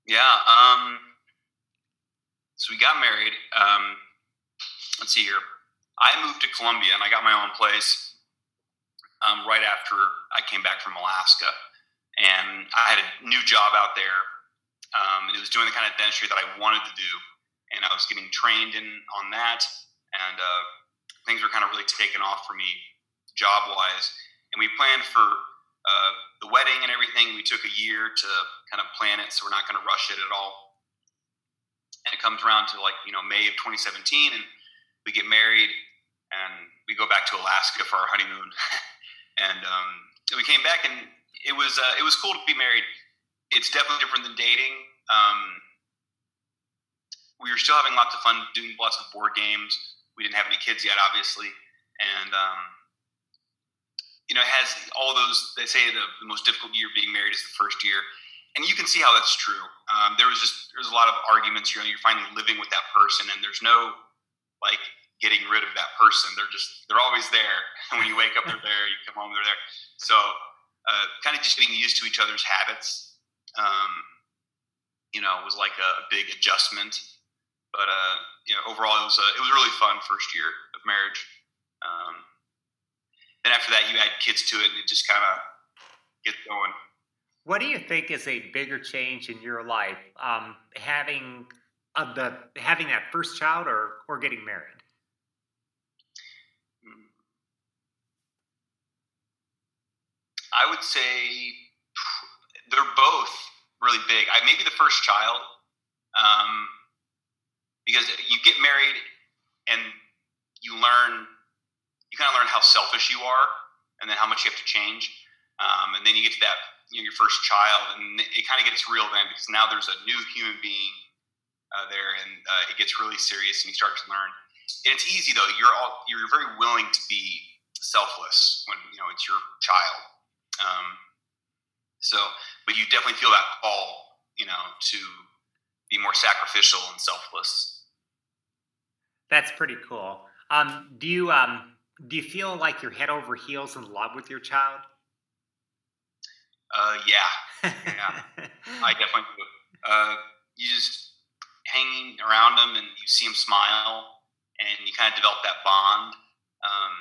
Yeah. Um, so we got married. Um, let's see here. I moved to Columbia and I got my own place um, right after I came back from Alaska. And I had a new job out there. Um, and it was doing the kind of dentistry that I wanted to do. And I was getting trained in on that. And uh, things were kind of really taking off for me job wise. And we planned for uh, the wedding and everything. We took a year to kind of plan it, so we're not going to rush it at all. And it comes around to like you know May of 2017, and we get married, and we go back to Alaska for our honeymoon. and um, we came back, and it was uh, it was cool to be married. It's definitely different than dating. Um, we were still having lots of fun doing lots of board games. We didn't have any kids yet, obviously, and um, you know, it has all those. They say the, the most difficult year being married is the first year, and you can see how that's true. Um, there was just there's a lot of arguments. You know, you're finally living with that person, and there's no like getting rid of that person. They're just they're always there. And when you wake up, they're there. You come home, they're there. So, uh, kind of just getting used to each other's habits. Um, you know, was like a big adjustment. But uh, you know, overall, it was a, it was really fun first year of marriage. Um, then after that, you add kids to it, and it just kind of gets going. What do you think is a bigger change in your life, um, having uh, the having that first child or or getting married? I would say they're both really big. I maybe the first child, um, because you get married and you learn, you kind of learn how selfish you are, and then how much you have to change, um, and then you get to that you know, your first child, and it kind of gets real then because now there's a new human being uh, there, and uh, it gets really serious, and you start to learn. And it's easy though; you're all you're very willing to be selfless when you know it's your child. Um, so, but you definitely feel that call, you know, to be more sacrificial and selfless. That's pretty cool. Um, do you um, do you feel like you're head over heels in love with your child? Uh, yeah, Yeah. I definitely do. Uh, you just hanging around them and you see them smile, and you kind of develop that bond. Um,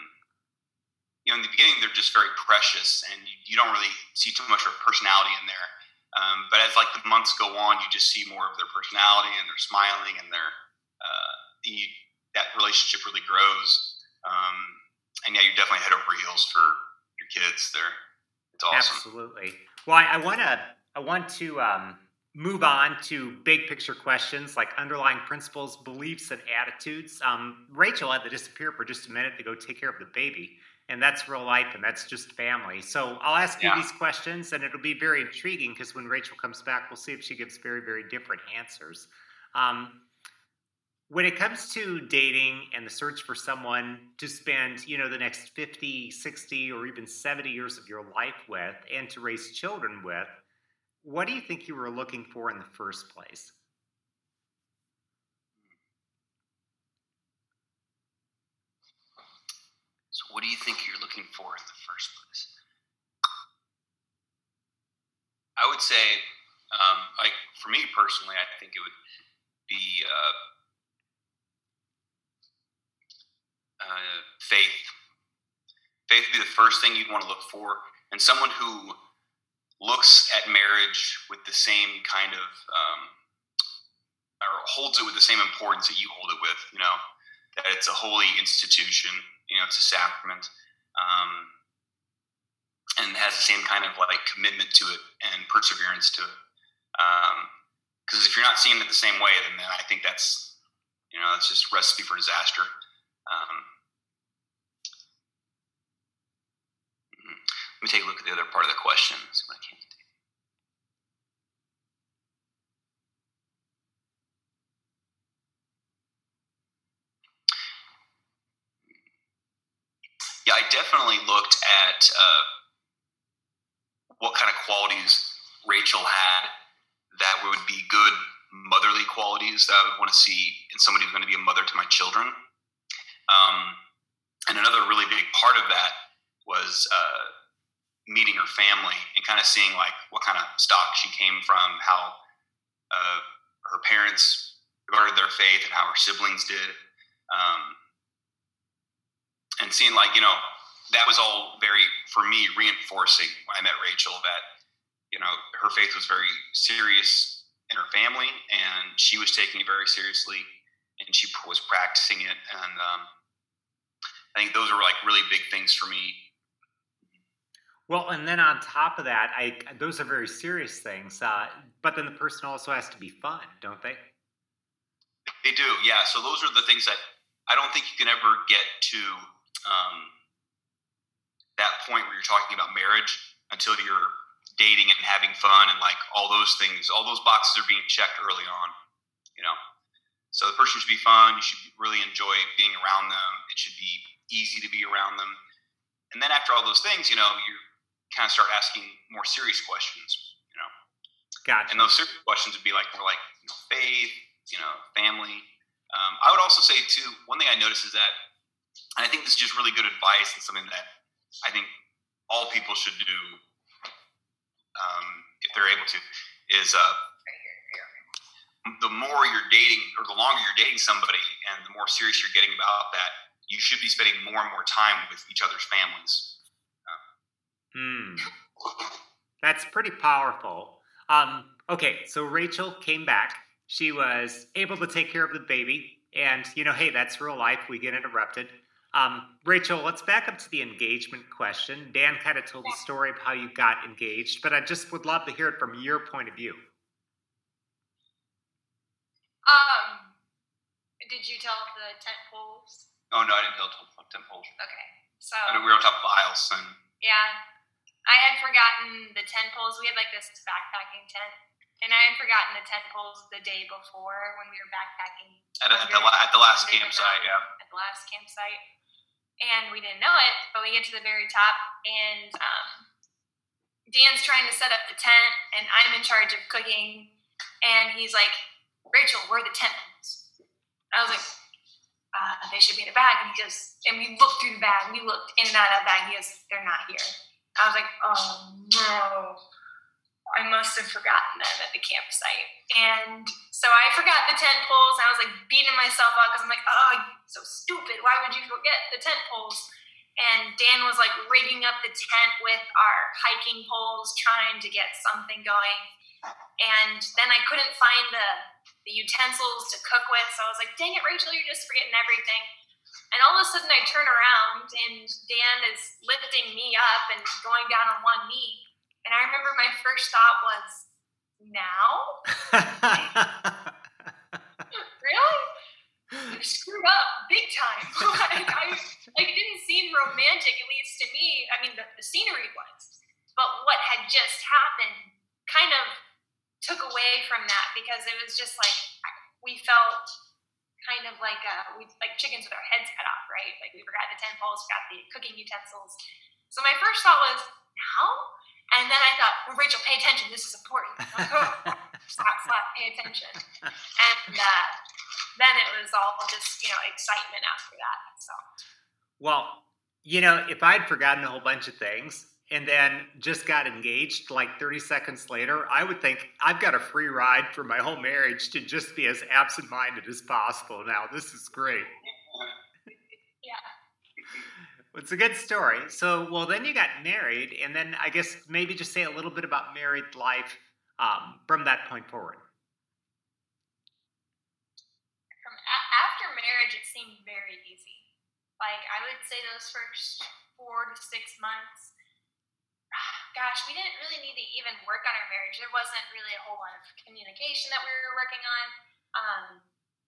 you know, in the beginning, they're just very precious, and you, you don't really see too much of a personality in there. Um, but as like the months go on, you just see more of their personality, and they're smiling, and they're uh, you, that relationship really grows. Um, and yeah, you're definitely head over heels for your kids. There, it's awesome. Absolutely. Well, I want to I want to um, move on to big picture questions like underlying principles, beliefs, and attitudes. Um, Rachel had to disappear for just a minute to go take care of the baby, and that's real life, and that's just family. So I'll ask Yeah. you these questions, and it'll be very intriguing because when Rachel comes back, we'll see if she gives very very different answers. Um, when it comes to dating and the search for someone to spend you know the next 50 60 or even 70 years of your life with and to raise children with what do you think you were looking for in the first place So, what do you think you're looking for in the first place? I would say, um, for me personally, I think it would be uh, uh, faith. Faith would be the first thing you'd want to look for, and someone who looks at marriage with the same kind of um, or holds it with the same importance that you hold it with. You know, that it's a holy institution. You know, it's a sacrament, um, and has the same kind of like commitment to it and perseverance to it. Because if you're not seeing it the same way, then, then I think that's you know that's just recipe for disaster. Let me take a look at the other part of the question. See what I can do. Yeah, I definitely looked at uh, what kind of qualities Rachel had that would be good motherly qualities that I would want to see in somebody who's going to be a mother to my children. Um, and another really big part of that was uh, meeting her family and kind of seeing like what kind of stock she came from, how uh, her parents regarded their faith, and how her siblings did, um, and seeing like you know that was all very for me reinforcing when I met Rachel that you know her faith was very serious in her family, and she was taking it very seriously, and she was practicing it, and um, I think those were like really big things for me well, and then on top of that, I those are very serious things. Uh, but then the person also has to be fun, don't they? They do, yeah. So those are the things that I don't think you can ever get to um, that point where you're talking about marriage until you're dating and having fun and like all those things. All those boxes are being checked early on, you know. So the person should be fun. You should really enjoy being around them. It should be easy to be around them. And then after all those things, you know, you're kind of start asking more serious questions, you know. Gotcha. And those serious questions would be like more like you know, faith, you know, family. Um, I would also say too, one thing I noticed is that, and I think this is just really good advice and something that I think all people should do um, if they're able to, is uh, the more you're dating or the longer you're dating somebody and the more serious you're getting about that, you should be spending more and more time with each other's families. Hmm. That's pretty powerful. Um, okay, so Rachel came back. She was able to take care of the baby. And, you know, hey, that's real life. We get interrupted. Um, Rachel, let's back up to the engagement question. Dan kind of told the story of how you got engaged, but I just would love to hear it from your point of view. Um, did you tell the tent poles? Oh no, I didn't tell the tent poles. Okay, so we were on top of aisles and yeah, I had forgotten the tent poles. We had like this backpacking tent, and I had forgotten the tent poles the day before when we were backpacking at, at the, at the last campsite. Yeah, at the last campsite, and we didn't know it, but we get to the very top, and um, Dan's trying to set up the tent, and I'm in charge of cooking, and he's like, "Rachel, where are the tent poles?" I was like. Uh, they should be in a bag. And he goes, and we looked through the bag. We looked in and out of the bag. He goes, they're not here. I was like, oh no. I must have forgotten them at the campsite. And so I forgot the tent poles. I was like beating myself up because I'm like, oh, so stupid. Why would you forget the tent poles? And Dan was like rigging up the tent with our hiking poles, trying to get something going. And then I couldn't find the, the utensils to cook with. So I was like, dang it, Rachel, you're just forgetting everything. And all of a sudden, I turn around and Dan is lifting me up and going down on one knee. And I remember my first thought was, now? really? You screwed up big time. like, I, like, it didn't seem romantic, at least to me. I mean, the, the scenery was. But what had just happened kind of took away from that because it was just like we felt kind of like uh, we like chickens with our heads cut off, right? Like we forgot the tent poles, forgot the cooking utensils. So my first thought was now, and then I thought, well, Rachel, pay attention. This is important. stop, stop, pay attention. And uh, then it was all just you know excitement after that. So. Well, you know, if I'd forgotten a whole bunch of things, and then just got engaged like 30 seconds later, I would think I've got a free ride for my whole marriage to just be as absent minded as possible now. This is great. Yeah. It's a good story. So, well, then you got married, and then I guess maybe just say a little bit about married life um, from that point forward. From a- after marriage, it seemed very easy. Like, I would say those first four to six months, gosh, we didn't really need to even work on our marriage. There wasn't really a whole lot of communication that we were working on. Um,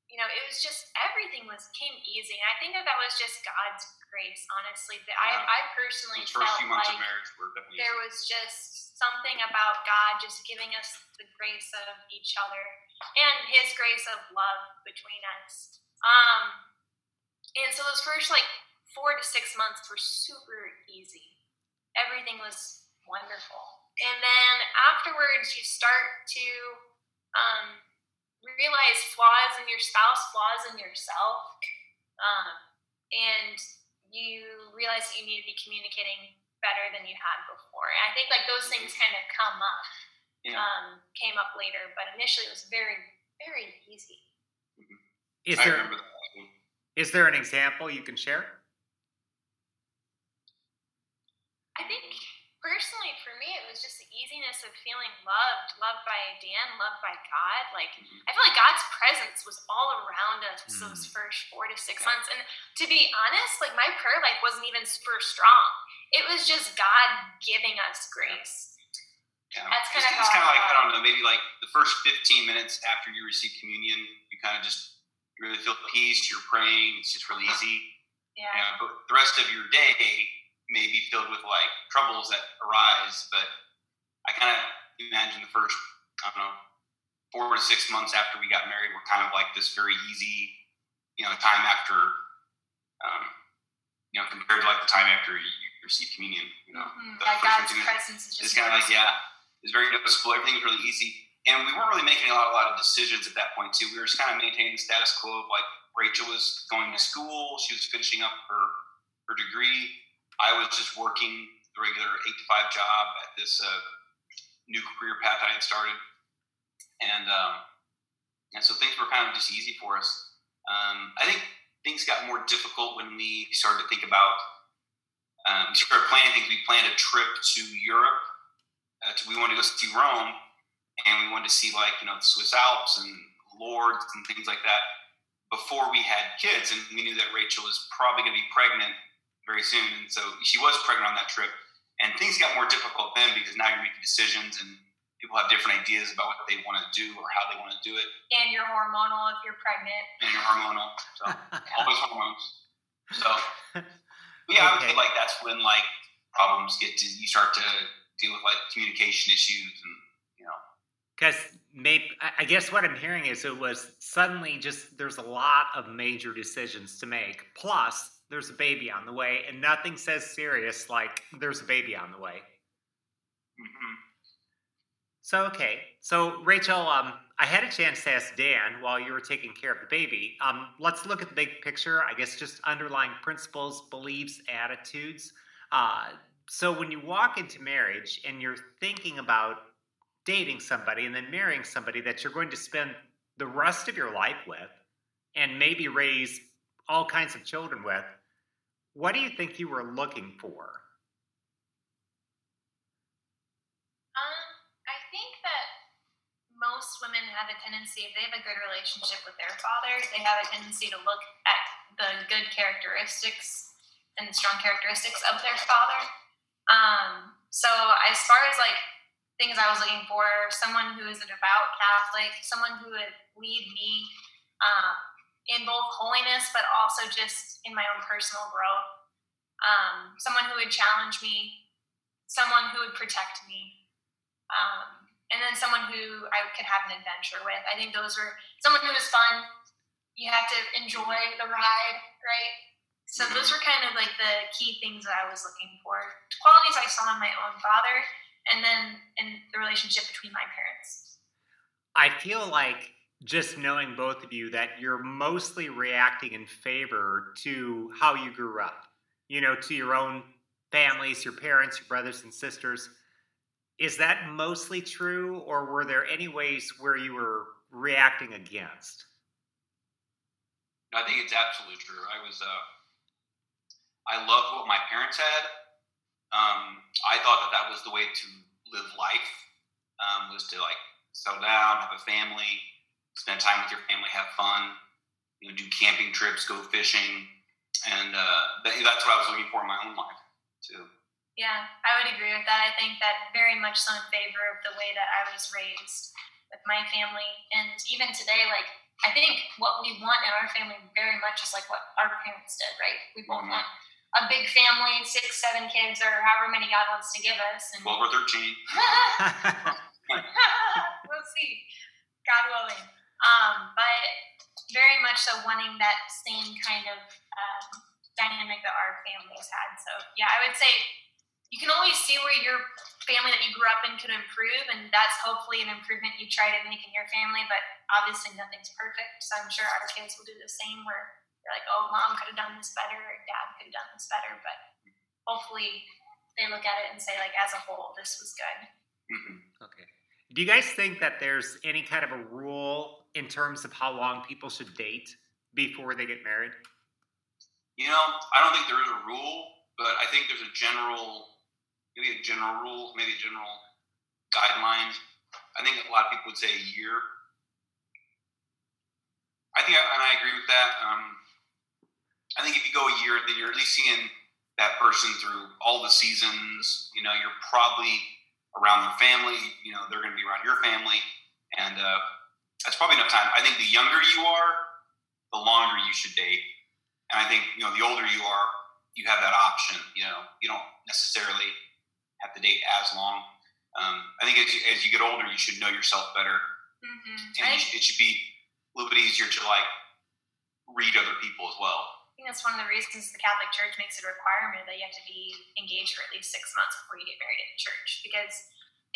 you know, it was just everything was came easy, and I think that that was just God's grace. Honestly, that yeah. I, I personally Those felt like of marriage were definitely there was just something about God just giving us the grace of each other and His grace of love between us. Um, and so those first like four to six months were super easy. Everything was wonderful. And then afterwards, you start to um, realize flaws in your spouse, flaws in yourself, um, and you realize that you need to be communicating better than you had before. And I think like those things kind of come up, Yeah. um, came up later, but initially it was very, very easy. Is I there remember that. is there an example you can share? I think personally for me, it was just the easiness of feeling loved, loved by Dan, loved by God. Like I feel like God's presence was all around us those mm. first four to six months. And to be honest, like my prayer life wasn't even super strong. It was just God giving us grace. Yeah. That's It's- kinda It's, kind of like I don't know, maybe like the first 15 minutes after you receive communion, you kind of just you really feel peace. You're praying. It's just really easy. Yeah. Yeah, but the rest of your day may be filled with like troubles that arise. But I kind of imagine the first, I don't know, four to six months after we got married were kind of like this very easy, you know, time after, um, you know, compared to like the time after you, receive communion. You know, Mhm. the Like God's presence is it's just kind of like yeah, it's very noticeable. Everything was really easy, and we weren't really making a lot, a lot of decisions at that point too. We were just kind of maintaining the status quo of like Rachel was going to school, she was finishing up her her degree. I was just working the regular eight to five job at this uh, new career path I had started, and um, and so things were kind of just easy for us. Um, I think things got more difficult when we started to think about um, started planning things. We planned a trip to Europe. Uh, to, we wanted to go see Rome, and we wanted to see like you know the Swiss Alps and Lourdes and things like that before we had kids. And we knew that Rachel was probably going to be pregnant very soon, and so she was pregnant on that trip. And things got more difficult then because now you're making decisions, and people have different ideas about what they want to do or how they want to do it, And you're hormonal if you're pregnant. and you're hormonal. So always hormones. So yeah, I would say like that's when like problems get to you start to deal with like communication issues and you know Because maybe I I guess what I'm hearing is it was suddenly just there's a lot of major decisions to make. Plus, there's a baby on the way, and nothing says serious like there's a baby on the way. mhm. So okay, so Rachel, um, I had a chance to ask Dan while you were taking care of the baby. Um, let's look at the big picture. I guess just underlying principles, beliefs, attitudes. Uh, so when you walk into marriage and you're thinking about dating somebody and then marrying somebody that you're going to spend the rest of your life with, and maybe raise all kinds of children with, what do you think you were looking for? Um, I think that most women have a tendency, if they have a good relationship with their father, they have a tendency to look at the good characteristics and strong characteristics of their father. Um, so as far as like things I was looking for, someone who is a devout Catholic, someone who would lead me um, in both holiness, but also just in my own personal growth. Um, someone who would challenge me, someone who would protect me, um, and then someone who I could have an adventure with. I think those were someone who was fun. You have to enjoy the ride, right? So those were kind of like the key things that I was looking for. Qualities I saw in my own father, and then in the relationship between my parents. I feel like just knowing both of you that you're mostly reacting in favor to how you grew up, you know, to your own families, your parents, your brothers and sisters. Is that mostly true, or were there any ways where you were reacting against? I think it's absolutely true. I was uh, I loved what my parents had. Um, I thought that that was the way to live life um, was to like settle down, have a family, spend time with your family, have fun, you know, do camping trips, go fishing, and uh, that, that's what I was looking for in my own life too. Yeah, I would agree with that. I think that very much so in favor of the way that I was raised with my family. And even today, like, I think what we want in our family very much is like what our parents did, right? We both Mhm. want a big family, six, seven kids, or however many God wants to give us. And Twelve or thirteen. we'll see, God willing. Um, but very much so wanting that same kind of um, dynamic that our families had. So yeah, I would say you can always see where your family that you grew up in could improve, and that's hopefully an improvement you try to make in your family. But obviously, nothing's perfect, so I'm sure our kids will do the same. Where they're like, "Oh, mom could have done this better, or dad could have done this better," but hopefully, they look at it and say, like, as a whole, this was good. Mm-hmm. Okay. Do you guys think that there's any kind of a rule in terms of how long people should date before they get married? You know, I don't think there is a rule, but I think there's a general maybe a general rule, maybe a general guideline. I think a lot of people would say a year. I think, and I agree with that. Um, I think if you go a year, then you're at least seeing that person through all the seasons. You know, you're probably around their family. You know, they're going to be around your family, and uh, that's probably enough time. I think the younger you are, the longer you should date. And I think you know, the older you are, you have that option. You know, you don't necessarily have to date as long. Um, I think as you, as you get older, you should know yourself better, Mm-hmm. and it should be a little bit easier to like read other people as well. I think that's one of the reasons the Catholic Church makes it a requirement that you have to be engaged for at least six months before you get married in the church. Because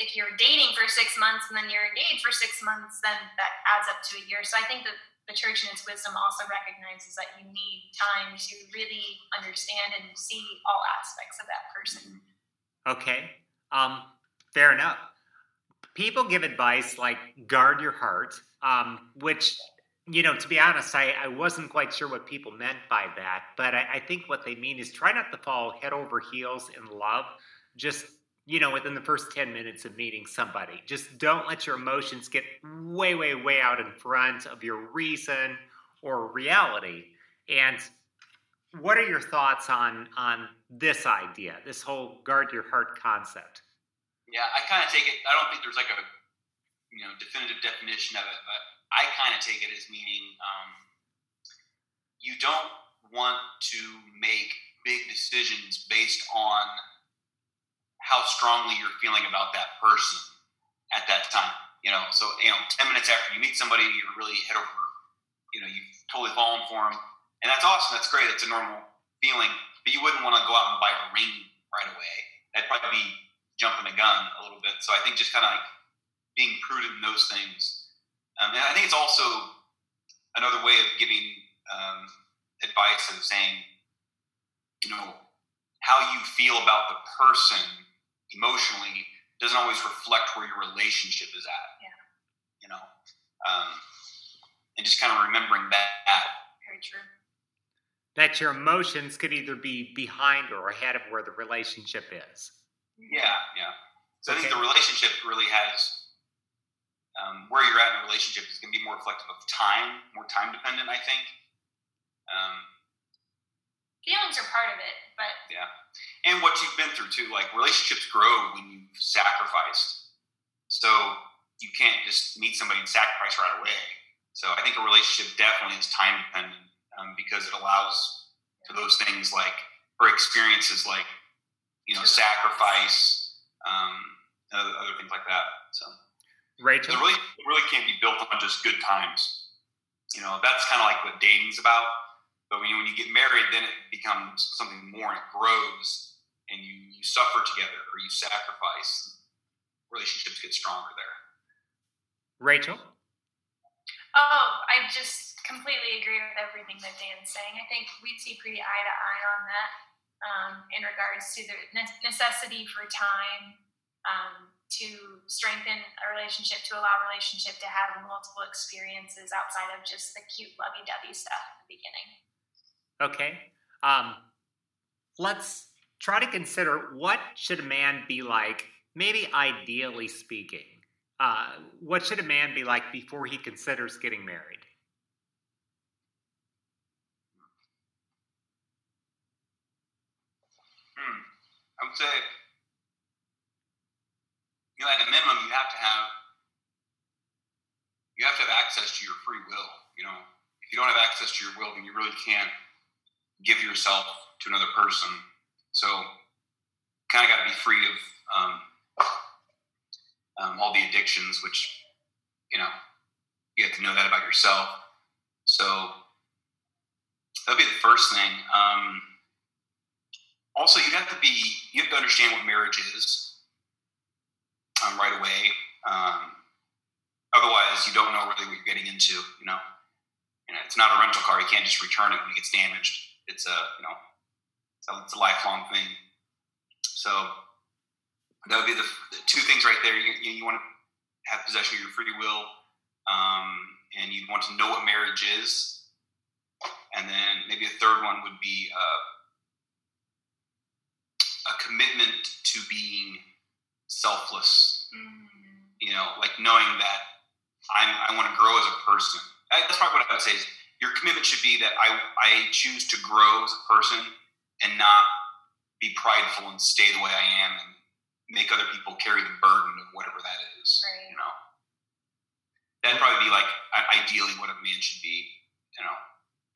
if you're dating for six months and then you're engaged for six months, then that adds up to a year. So I think that the church in its wisdom also recognizes that you need time to really understand and see all aspects of that person. Okay. Um, fair enough. People give advice like guard your heart, um, which, you know, to be honest, I, I wasn't quite sure what people meant by that. But I, I think what they mean is try not to fall head over heels in love. Just, you know, within the first 10 minutes of meeting somebody. Just don't let your emotions get way, way, way out in front of your reason or reality. And what are your thoughts on on this idea, this whole guard your heart concept? Yeah, I kind of take it. I don't think there's like a you know definitive definition of it, but I kind of take it as meaning um, you don't want to make big decisions based on how strongly you're feeling about that person at that time. You know, so you know, ten minutes after you meet somebody, you're really head over. You know, you've totally fallen for them, and that's awesome. That's great. It's a normal feeling, but you wouldn't want to go out and buy a ring right away. That'd probably be jumping the gun a little bit. So I think just kind of like being prudent in those things. Um, and I think it's also another way of giving um, advice of saying, you know, how you feel about the person emotionally doesn't always reflect where your relationship is at. Yeah. You know, um, and just kind of remembering that. Very true. That your emotions could either be behind or ahead of where the relationship is. Yeah, yeah. So I think the relationship really has um, where you're at in a relationship is going to be more reflective of time, more time dependent. I think. Um, Feelings are part of it, but yeah, and what you've been through too. Like relationships grow when you've sacrificed. So you can't just meet somebody and sacrifice right away. So I think a relationship definitely is time dependent um, because it allows for those things like for experiences like you know sacrifice, um, other, other things like that. So Rachel? it really it really can't be built on just good times. You know that's kind of like what dating's about. But when you, when you get married, then it becomes something more and it grows, and you, you suffer together or you sacrifice. Relationships get stronger there. Rachel? Oh, I just completely agree with everything that Dan's saying. I think we see pretty eye to eye on that um, in regards to the necessity for time um, to strengthen a relationship, to allow a relationship to have multiple experiences outside of just the cute lovey-dovey stuff at the beginning. Okay. Um, let's try to consider what should a man be like, maybe ideally speaking. Uh, what should a man be like before he considers getting married? Hmm. I would say, you know, at a minimum, you have to have you have to have access to your free will. You know, if you don't have access to your will, then you really can't give yourself to another person. So, kind of got to be free of um, um, all the addictions, which you know you have to know that about yourself. So that'd be the first thing. Um, also, you'd have to be you have to understand what marriage is um, right away. Um, otherwise, you don't know really what you're getting into. You know, you know, it's not a rental car. You can't just return it when it gets damaged. It's a you know, it's a, it's a lifelong thing. So that would be the, the two things right there. You, you, you, want to have possession of your free will, um, and you want to know what marriage is. And then maybe a third one would be uh, a commitment to being selfless. Mm. You know, like knowing that I'm, I want to grow as a person. That's probably what I would say is your commitment should be that I, I choose to grow as a person and not be prideful and stay the way I am and make other people carry the burden of whatever that is. Right. You know, that'd probably be like ideally what a man should be. You know,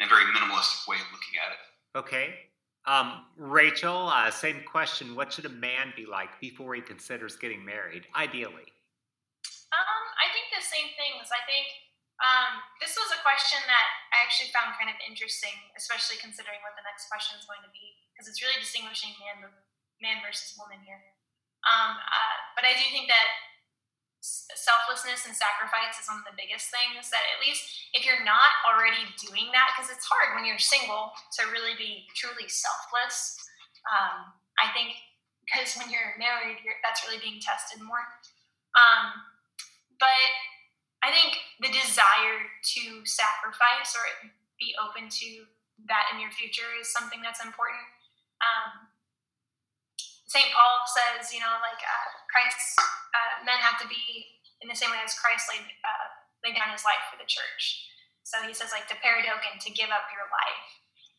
in a very minimalistic way of looking at it. Okay. Um, Rachel, uh, same question. What should a man be like before he considers getting married, ideally? Um, I think the same things. I think um, this was a question that I actually found kind of interesting, especially considering what the next question is going to be, because it's really distinguishing man, man versus woman here. Um, uh, but I do think that selflessness and sacrifice is one of the biggest things that at least if you're not already doing that because it's hard when you're single to really be truly selfless. Um, i think because when you're married you're, that's really being tested more. Um, but i think the desire to sacrifice or be open to that in your future is something that's important. Um, st paul says you know like uh, christ uh, men have to be in the same way as Christ laid, uh, laid down his life for the church. So he says, like, to paradokin, to give up your life.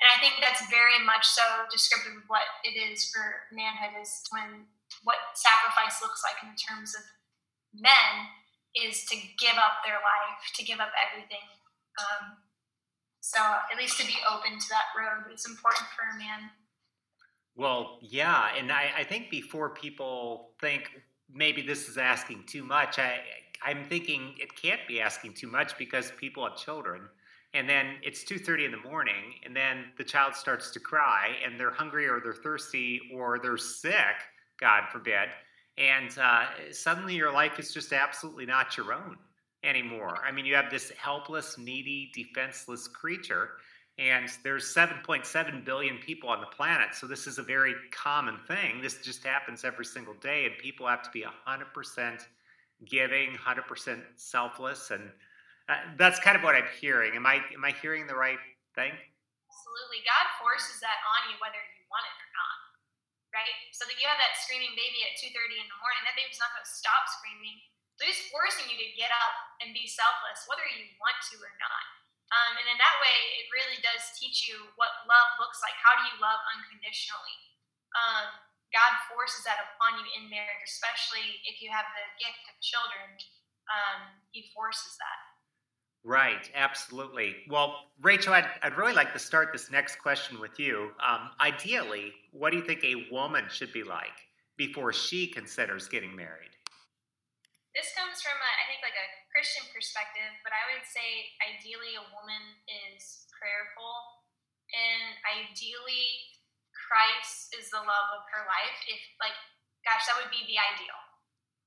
And I think that's very much so descriptive of what it is for manhood is when what sacrifice looks like in terms of men is to give up their life, to give up everything. Um, so at least to be open to that road is important for a man. Well, yeah, and I, I think before people think, maybe this is asking too much. I, I'm thinking it can't be asking too much because people have children. And then it's 2:30 in the morning, and then the child starts to cry, and they're hungry, or they're thirsty, or they're sick. God forbid. And uh, suddenly your life is just absolutely not your own anymore. I mean, you have this helpless, needy, defenseless creature and there's 7.7 billion people on the planet, so this is a very common thing. This just happens every single day, and people have to be 100% giving, 100% selfless, and uh, that's kind of what I'm hearing. Am I am I hearing the right thing? Absolutely. God forces that on you whether you want it or not. Right? So that you have that screaming baby at 2:30 in the morning, that baby's not going to stop screaming. So he's forcing you to get up and be selfless, whether you want to or not. Um, and in that way, it really does teach you what love looks like. How do you love unconditionally? Um, God forces that upon you in marriage, especially if you have the gift of children. Um, he forces that. Right, absolutely. Well, Rachel, I'd, I'd really like to start this next question with you. Um, ideally, what do you think a woman should be like before she considers getting married? This comes from, a, I think, like a Christian perspective, but I would say ideally a woman is prayerful, and ideally Christ is the love of her life. If, like, gosh, that would be the ideal,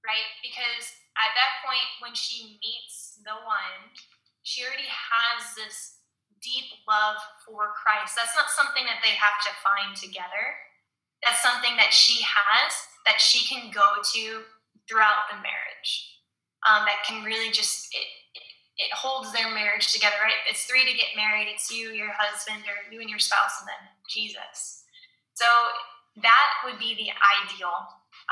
right? Because at that point, when she meets the one, she already has this deep love for Christ. That's not something that they have to find together. That's something that she has that she can go to throughout the marriage um, that can really just it, it holds their marriage together, right? It's three to get married. It's you, your husband, or you and your spouse, and then Jesus. So that would be the ideal.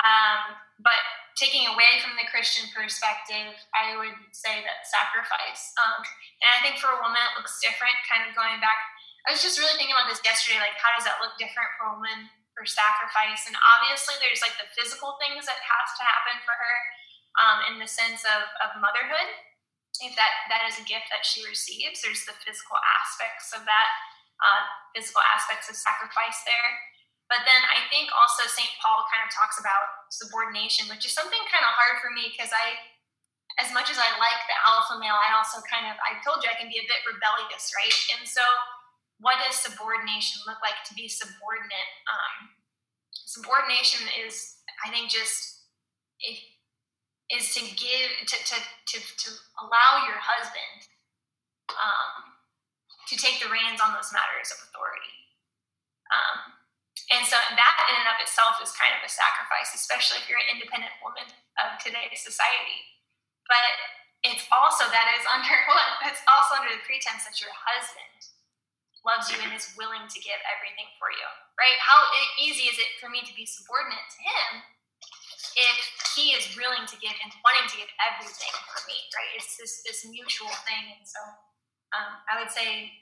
Um, but taking away from the Christian perspective, I would say that sacrifice. Um, and I think for a woman, it looks different. Kind of going back, I was just really thinking about this yesterday. Like, how does that look different for a woman for sacrifice? And obviously, there's like the physical things that has to happen for her um, in the sense of, of motherhood. If that, that is a gift that she receives, there's the physical aspects of that, uh, physical aspects of sacrifice there. But then I think also St. Paul kind of talks about subordination, which is something kind of hard for me because I, as much as I like the alpha male, I also kind of, I told you I can be a bit rebellious, right? And so, what does subordination look like to be subordinate? Um, subordination is, I think, just is to give to to to, to allow your husband um, to take the reins on those matters of authority. Um, and so that in and of itself is kind of a sacrifice, especially if you're an independent woman of today's society. But it's also that is under what it's also under the pretense that your husband loves you and is willing to give everything for you, right? How easy is it for me to be subordinate to him if he is willing to give and wanting to give everything for me, right? It's this this mutual thing, and so um, I would say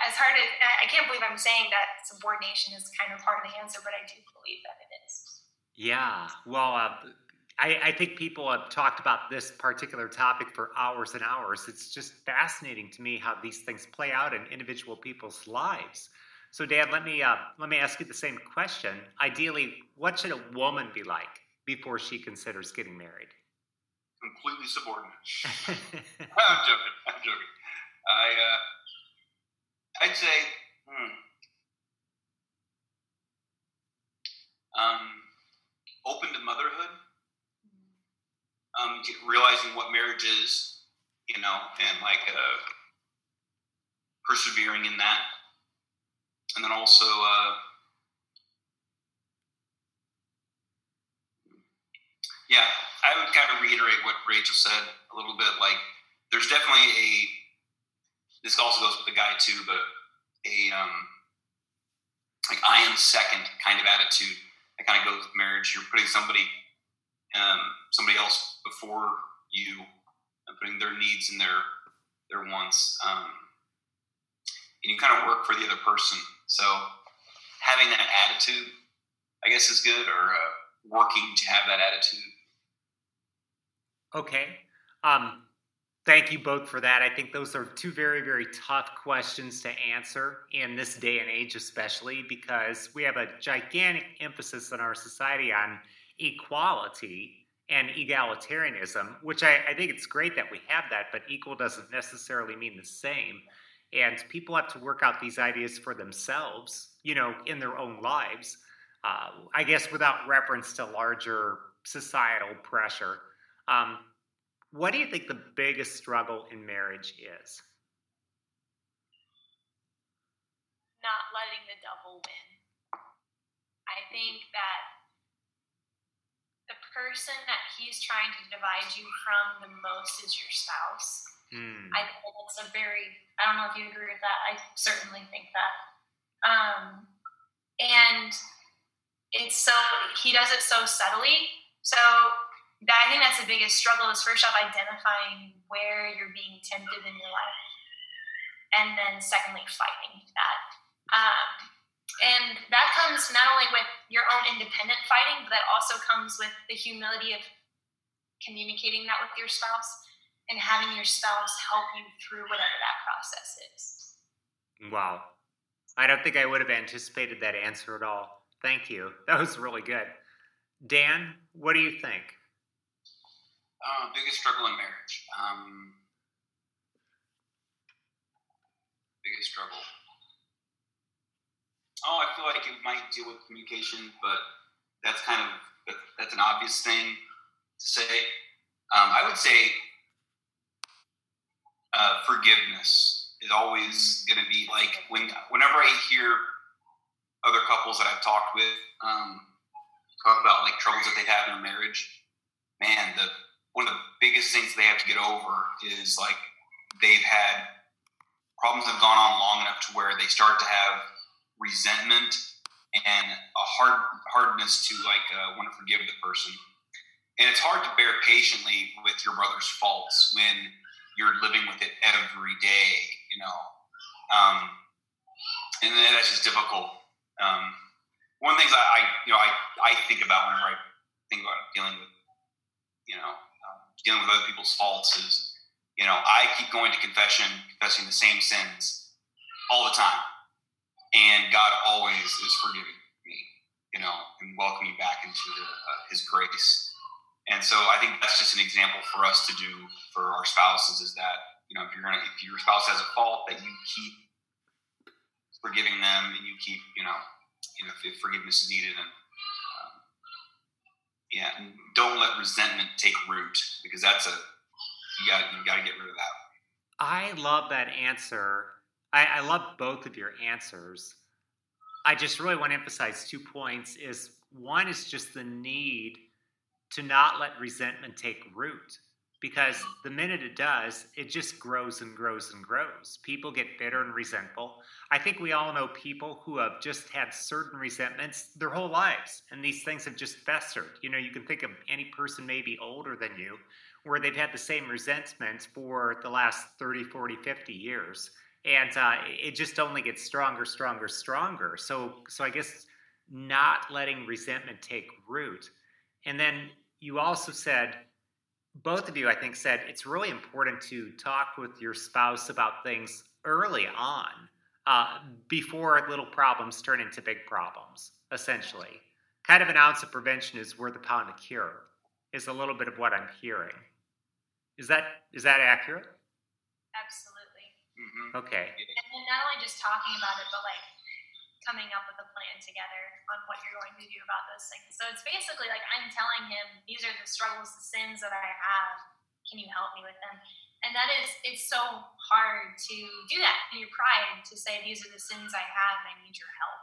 as hard as I can't believe I'm saying that subordination is kind of part of the answer, but I do believe that it is. Yeah, well, uh, I, I, think people have talked about this particular topic for hours and hours. It's just fascinating to me how these things play out in individual people's lives. So, Dan, let me uh, let me ask you the same question. Ideally, what should a woman be like before she considers getting married? Completely subordinate. I'm joking. I'm joking. I. Uh I'd say, hmm, um, open to motherhood, um, realizing what marriage is, you know, and like uh, persevering in that, and then also. Uh, yeah, I would kind of reiterate what Rachel said a little bit. Like, there's definitely a this also goes with the guy too, but a um, like I am second kind of attitude that kind of goes with marriage. You're putting somebody um, somebody else before you and putting their needs and their their wants. Um, and you kind of work for the other person. So having that attitude, I guess, is good, or uh, working to have that attitude. Okay. Um, Thank you both for that. I think those are two very, very tough questions to answer in this day and age, especially because we have a gigantic emphasis in our society on equality and egalitarianism, which I, I, think it's great that we have that, but equal doesn't necessarily mean the same. And people have to work out these ideas for themselves, you know, in their own lives, uh, I guess without reference to larger societal pressure. Um, what do you think the biggest struggle in marriage is? Not letting the devil win. I think that person that he's trying to divide you from the most is your spouse. Mm. I think that's a very, I don't know if you agree with that. I certainly think that. Um, and it's so, he does it so subtly. So that, I think that's the biggest struggle is first off identifying where you're being tempted in your life, and then secondly fighting that. Um, and that comes not only with your own independent fighting, but that also comes with the humility of communicating that with your spouse and having your spouse help you through whatever that process is. Wow. I don't think I would have anticipated that answer at all. Thank you. That was really good. Dan, what do you think? Uh, biggest struggle in marriage. Um, biggest struggle. Oh, I feel like it might deal with communication, but that's kind of that's an obvious thing to say. Um, I would say uh, forgiveness is always going to be like when whenever I hear other couples that I've talked with um, talk about like troubles that they've had in their marriage. Man, the one of the biggest things they have to get over is like they've had problems have gone on long enough to where they start to have resentment and a hard hardness to like uh, want to forgive the person. And it's hard to bear patiently with your brother's faults when you're living with it every day you know? Um, and that's just difficult. Um, one of the things I, I you know I, I think about whenever I think about dealing with you know dealing with other people's faults is, you know, I keep going to confession, confessing the same sins all the time. And God always is forgiving me, you know, and welcoming me back into the, uh, his grace. And so I think that's just an example for us to do for our spouses is that, you know, if you're to, if your spouse has a fault, that you keep forgiving them and you keep, you know, you know, if forgiveness is needed and yeah, don't let resentment take root because that's a you got you got to get rid of that. I love that answer. I, I love both of your answers. I just really want to emphasize two points. Is one is just the need to not let resentment take root because the minute it does, it just grows and grows and grows. People get bitter and resentful. I think we all know people who have just had certain resentments their whole lives, and these things have just festered. You know, you can think of any person maybe older than you where they've had the same resentments for the last 30, 40, 50 years. And uh, it just only gets stronger, stronger, stronger. So, so I guess not letting resentment take root. And then you also said, both of you, I think, said it's really important to talk with your spouse about things early on uh, before little problems turn into big problems, essentially. Kind of an ounce of prevention is worth a pound of cure, is a little bit of what I'm hearing. Is that is that accurate? Absolutely. Mm-hmm. Okay. And then not only just talking about it, but like coming up with a plan together on what you're going to do about those things. So it's basically like I'm telling him these are the struggles, the sins that I have. Can you help me with them? And that is it's so hard to do that in your pride to say these are the sins I have and I need your help.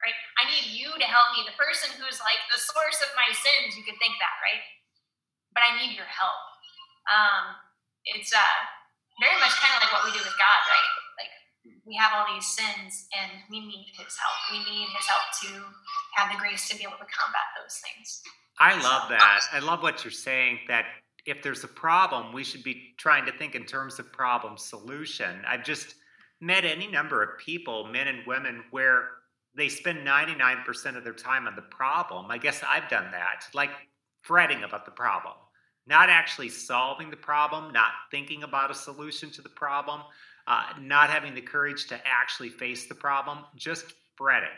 Right? I need you to help me. The person who's like the source of my sins, you could think that, right? But I need your help um, it's uh, very much kind of like what we do with God, right? Like we have all these sins and we need His help. We need His help to have the grace to be able to combat those things. I love that. I love what you're saying that if there's a problem, we should be trying to think in terms of problem solution. I've just met any number of people, men and women, where they spend 99% of their time on the problem. I guess I've done that, like fretting about the problem not actually solving the problem, not thinking about a solution to the problem, uh, not having the courage to actually face the problem, just fretting.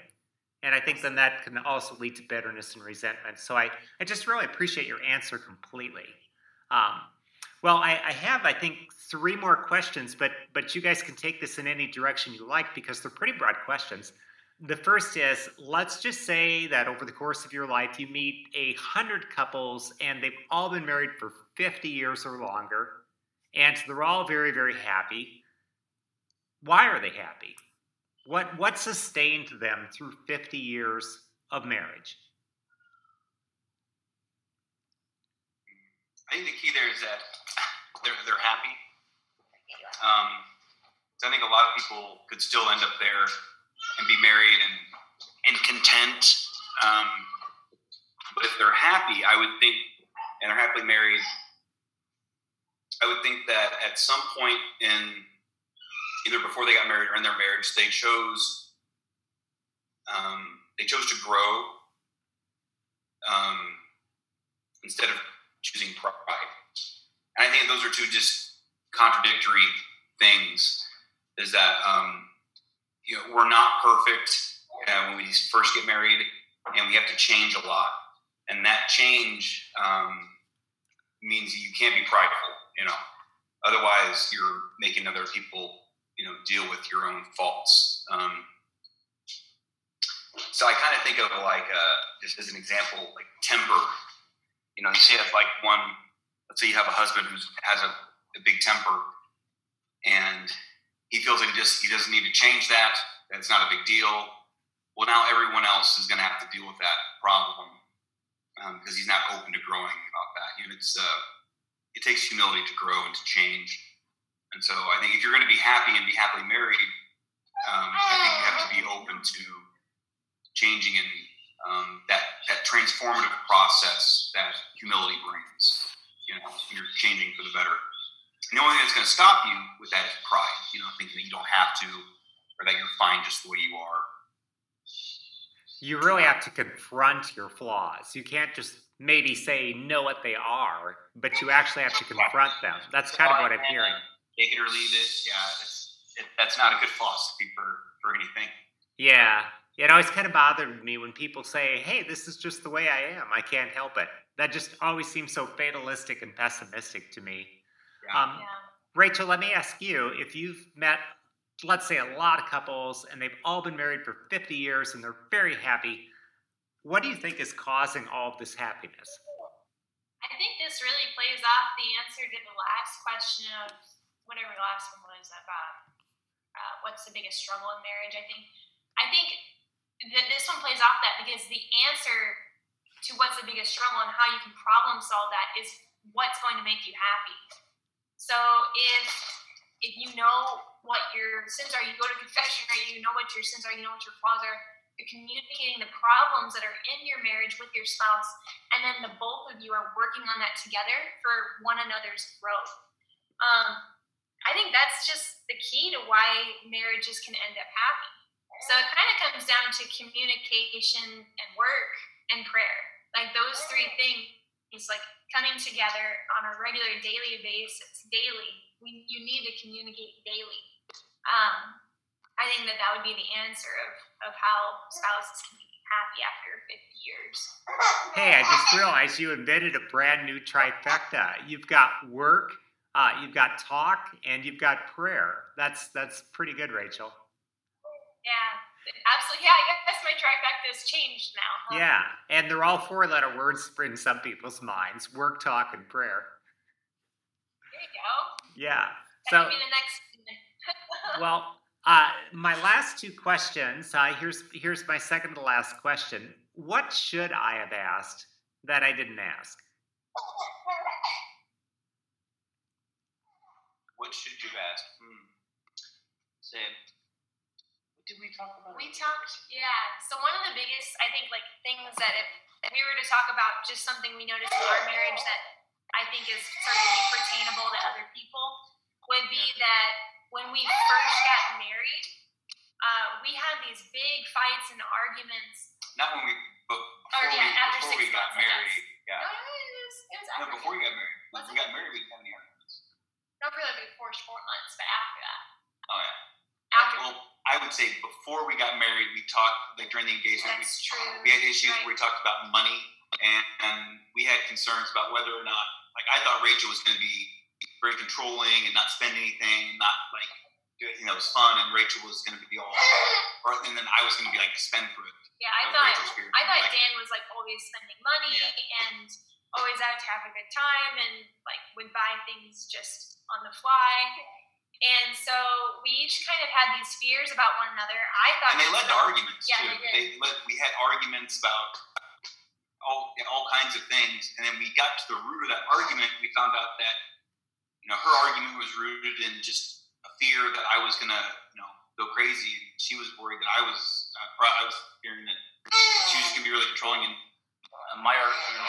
And I think then that can also lead to bitterness and resentment. So I, I just really appreciate your answer completely. Um, well, I, I, have, I think, three more questions, but but you guys can take this in any direction you like because they're pretty broad questions. The first is let's just say that over the course of your life, you meet a hundred couples and they've all been married for 50 years or longer, and they're all very, very happy. Why are they happy? What, what sustained them through 50 years of marriage? I think the key there is that they're, they're happy. Um, I think a lot of people could still end up there and be married and and content. Um, but if they're happy, I would think, and they're happily married, I would think that at some point in either before they got married or in their marriage, they chose um, they chose to grow um, instead of choosing pride. And I think those are two just contradictory things. Is that um, you know, we're not perfect uh, when we first get married, and we have to change a lot. And that change um, means you can't be prideful, you know. Otherwise, you're making other people, you know, deal with your own faults. Um, so I kind of think of like, uh, just as an example, like temper. You know, you say have like one. Let's say you have a husband who has a, a big temper, and he feels like he just he doesn't need to change that. That's not a big deal. Well, now everyone else is going to have to deal with that problem because um, he's not open to growing about that. You know, it's uh, it takes humility to grow and to change. And so I think if you're going to be happy and be happily married, um, I think you have to be open to changing and um, that that transformative process that humility brings. You know, you're changing for the better. And the only thing that's going to stop you with that is pride, you know, thinking that you don't have to or that you're fine just the way you are. You really have to confront your flaws. You can't just maybe say know what they are, but you actually have to confront them. That's kind of what I'm hearing. Take it or leave it. Yeah, it's, it, that's not a good philosophy for, for anything. Yeah. It always kind of bothered me when people say, hey, this is just the way I am. I can't help it. That just always seems so fatalistic and pessimistic to me. Um, yeah. Rachel, let me ask you if you've met, let's say, a lot of couples and they've all been married for 50 years and they're very happy, what do you think is causing all of this happiness? I think this really plays off the answer to the last question of whatever the last one was about uh, what's the biggest struggle in marriage. I think I think that this one plays off that because the answer to what's the biggest struggle and how you can problem solve that is what's going to make you happy. So if if you know what your sins are, you go to confession, right? You know what your sins are, you know what your flaws are. You're communicating the problems that are in your marriage with your spouse, and then the both of you are working on that together for one another's growth. Um, I think that's just the key to why marriages can end up happy. So it kind of comes down to communication and work and prayer. Like those three things, like coming together on a regular daily basis, daily. We, you need to communicate daily. Um, I think that that would be the answer of, of how spouses can be happy after 50 years. Hey, I just realized you invented a brand new trifecta. You've got work, uh, you've got talk, and you've got prayer. That's that's pretty good, Rachel. Yeah, absolutely. Yeah, I guess my trifecta's changed now. Huh? Yeah, and they're all four-letter words in some people's minds: work, talk, and prayer. There you go. Yeah. That so, be the next. well, uh, my last two questions. Uh, here's here's my second to last question. What should I have asked that I didn't ask? What should you have asked? Hmm. Say, what did we talk about? We talked, yeah. So one of the biggest, I think, like things that if, if we were to talk about just something we noticed in our marriage that I think is certainly pertainable to other people would be that when we first got married, uh, we had these big fights and arguments. Not when we, but before, yeah, we, after before six we got months, married. Yeah. No, it was, it was no, before we got married. When we got married, we didn't have any arguments. Not for like the first four months, but after that. Oh yeah. After. Well, I would say before we got married, we talked like during the engagement. That's we, true. We had issues right. where we talked about money, and, and we had concerns about whether or not, like, I thought Rachel was going to be very controlling and not spend anything, not like do anything that was fun, and Rachel was going to be all, or, and then I was going to be like spend for it. Yeah, I thought I thought like, Dan was like always spending money yeah. and always out to have a good time and like would buy things just on the fly. And so we each kind of had these fears about one another. I thought, and they led to arguments yeah, too. They, they led, we had arguments about all all kinds of things, and then we got to the root of that argument. We found out that you know her argument was rooted in just a fear that I was gonna you know go crazy. She was worried that I was uh, I was fearing that she was gonna be really controlling, and uh, my argument.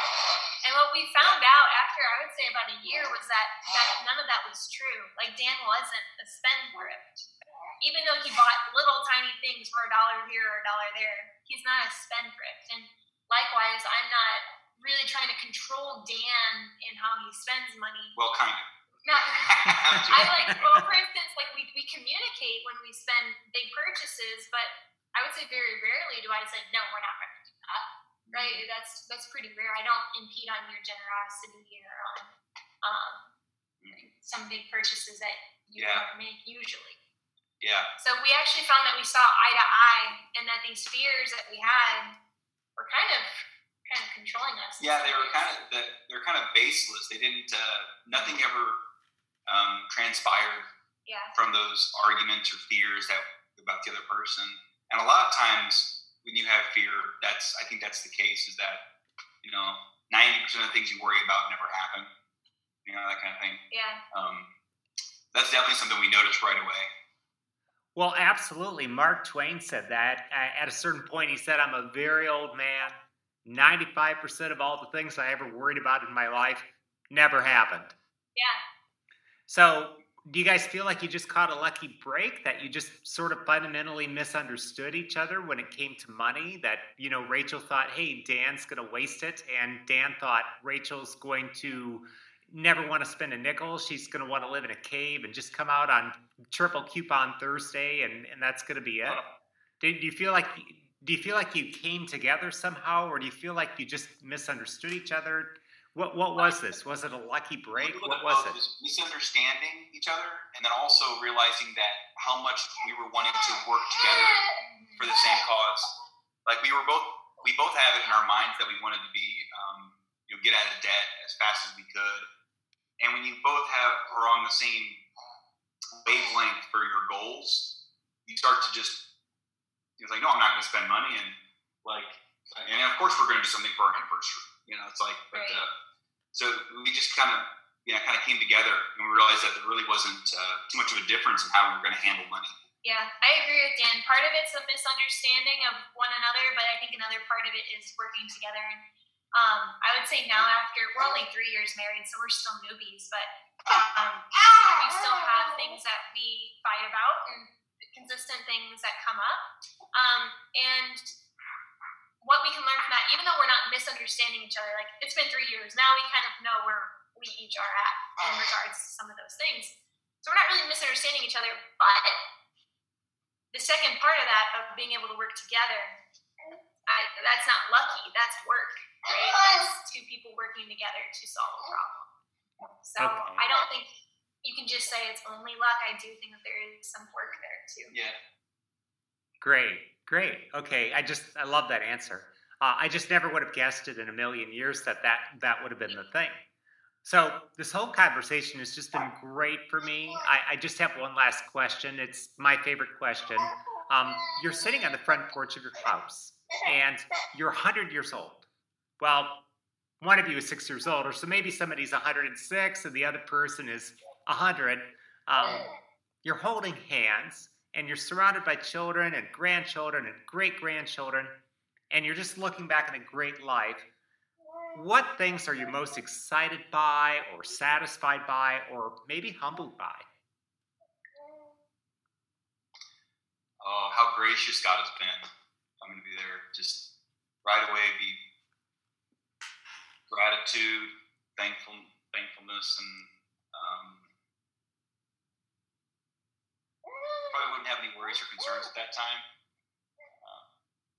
And what we found out after I would say about a year was that, that none of that was true. Like Dan wasn't a spendthrift. Even though he bought little tiny things for a dollar here or a dollar there, he's not a spendthrift. And likewise, I'm not really trying to control Dan in how he spends money. Well, kind of. Not, I like, well, for instance, like we, we communicate when we spend big purchases, but I would say very rarely do I say, no, we're not going to do that right? That's that's pretty rare. I don't impede on your generosity or on um, some big purchases that you yeah. make usually. Yeah. So we actually found that we saw eye to eye, and that these fears that we had were kind of kind of controlling us. Yeah, they were kind of they're kind of baseless. They didn't. Uh, nothing ever um, transpired. Yeah. From those arguments or fears that about the other person, and a lot of times when you have fear, that's I think that's the case. Is that you know ninety percent of the things you worry about never happen. You know that kind of thing. Yeah. Um, that's definitely something we noticed right away. Well, absolutely. Mark Twain said that at a certain point. He said, "I'm a very old man. Ninety-five percent of all the things I ever worried about in my life never happened." Yeah. So do you guys feel like you just caught a lucky break that you just sort of fundamentally misunderstood each other when it came to money that you know rachel thought hey dan's going to waste it and dan thought rachel's going to never want to spend a nickel she's going to want to live in a cave and just come out on triple coupon thursday and, and that's going to be it? Do, do you feel like do you feel like you came together somehow or do you feel like you just misunderstood each other what what was this? Was it a lucky break? What was it? misunderstanding each other, and then also realizing that how much we were wanting to work together for the same cause. Like we were both, we both have it in our minds that we wanted to be, um, you you know, get out of debt as fast as we could. And when you both have are on the same wavelength for your goals, you start to just it's like, no, I'm not going to spend money, and like, and of course we're going to do something for our anniversary. You know, it's like, but, uh, so we just kind of, yeah, kind of came together and we realized that there really wasn't uh, too much of a difference in how we were going to handle money. Yeah, I agree with Dan. Part of it's a misunderstanding of one another, but I think another part of it is working together. And um, I would say now, after we're only three years married, so we're still newbies, but um, we still have things that we fight about and consistent things that come up. Um, and what we can learn from that, even though we're not misunderstanding each other, like it's been three years now, we kind of know where we each are at in regards to some of those things. So we're not really misunderstanding each other, but the second part of that of being able to work together, I, that's not lucky. That's work, right? That's two people working together to solve a problem. So Okay. I don't think you can just say it's only luck. I do think that there is some work there too. Yeah. Great, great. Okay, I just I love that answer. Uh, I just never would have guessed it in a million years that that that would have been the thing. So this whole conversation has just been great for me. I, I just have one last question. It's my favorite question. Um, you're sitting on the front porch of your house, and you're 100 years old. Well, one of you is six years older, so maybe somebody's 106 and the other person is 100. Um, you're holding hands and you're surrounded by children and grandchildren and great grandchildren, and you're just looking back on a great life. What things are you most excited by, or satisfied by, or maybe humbled by? Oh, how gracious God has been. I'm going to be there just right away. Be gratitude, thankful, thankfulness, and um, probably wouldn't have any worries or concerns at that time. Uh,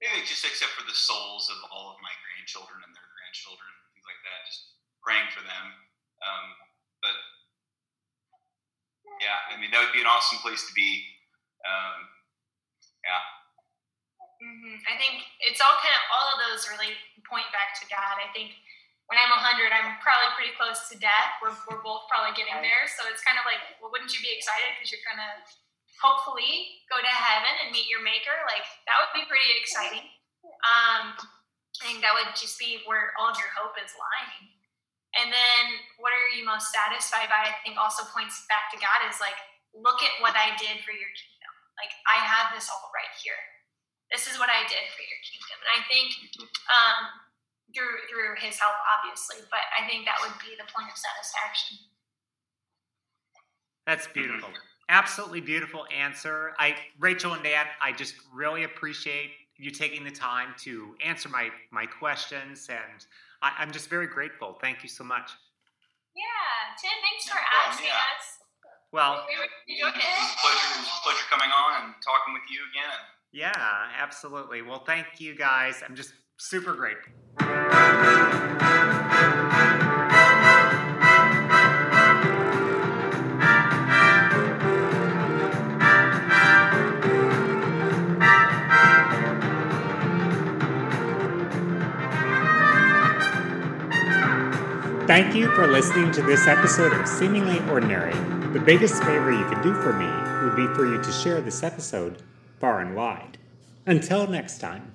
maybe just except for the souls of all of my grandchildren and their grandchildren, things like that. Just praying for them. Um, but yeah, I mean that would be an awesome place to be. Um, hmm I think it's all kind of all of those really point back to God. I think when I'm 100, I'm probably pretty close to death. We're, we're both probably getting there. So it's kind of like, well, wouldn't you be excited because you're kind to hopefully go to heaven and meet your maker? Like, that would be pretty exciting. Um, I think that would just be where all of your hope is lying. And then what are you most satisfied by? I think also points back to God is like, look at what I did for your kingdom. Like, I have this all right here this is what I did for your kingdom. And I think um, through through his help, obviously, but I think that would be the point of satisfaction. That's beautiful. Absolutely beautiful answer. I, Rachel and Dan, I just really appreciate you taking the time to answer my my questions, and I, I'm just very grateful. Thank you so much. Yeah, Tim, thanks for problem, asking yeah. us. Well, We were It was enjoyed a it. pleasure, it was a pleasure coming on and talking with you again. yeah, absolutely. Well, thank you guys. I'm just super grateful. Thank you for listening to this episode of Seemingly Ordinary. The biggest favor you could do for me would be for you to share this episode far and wide. Until next time.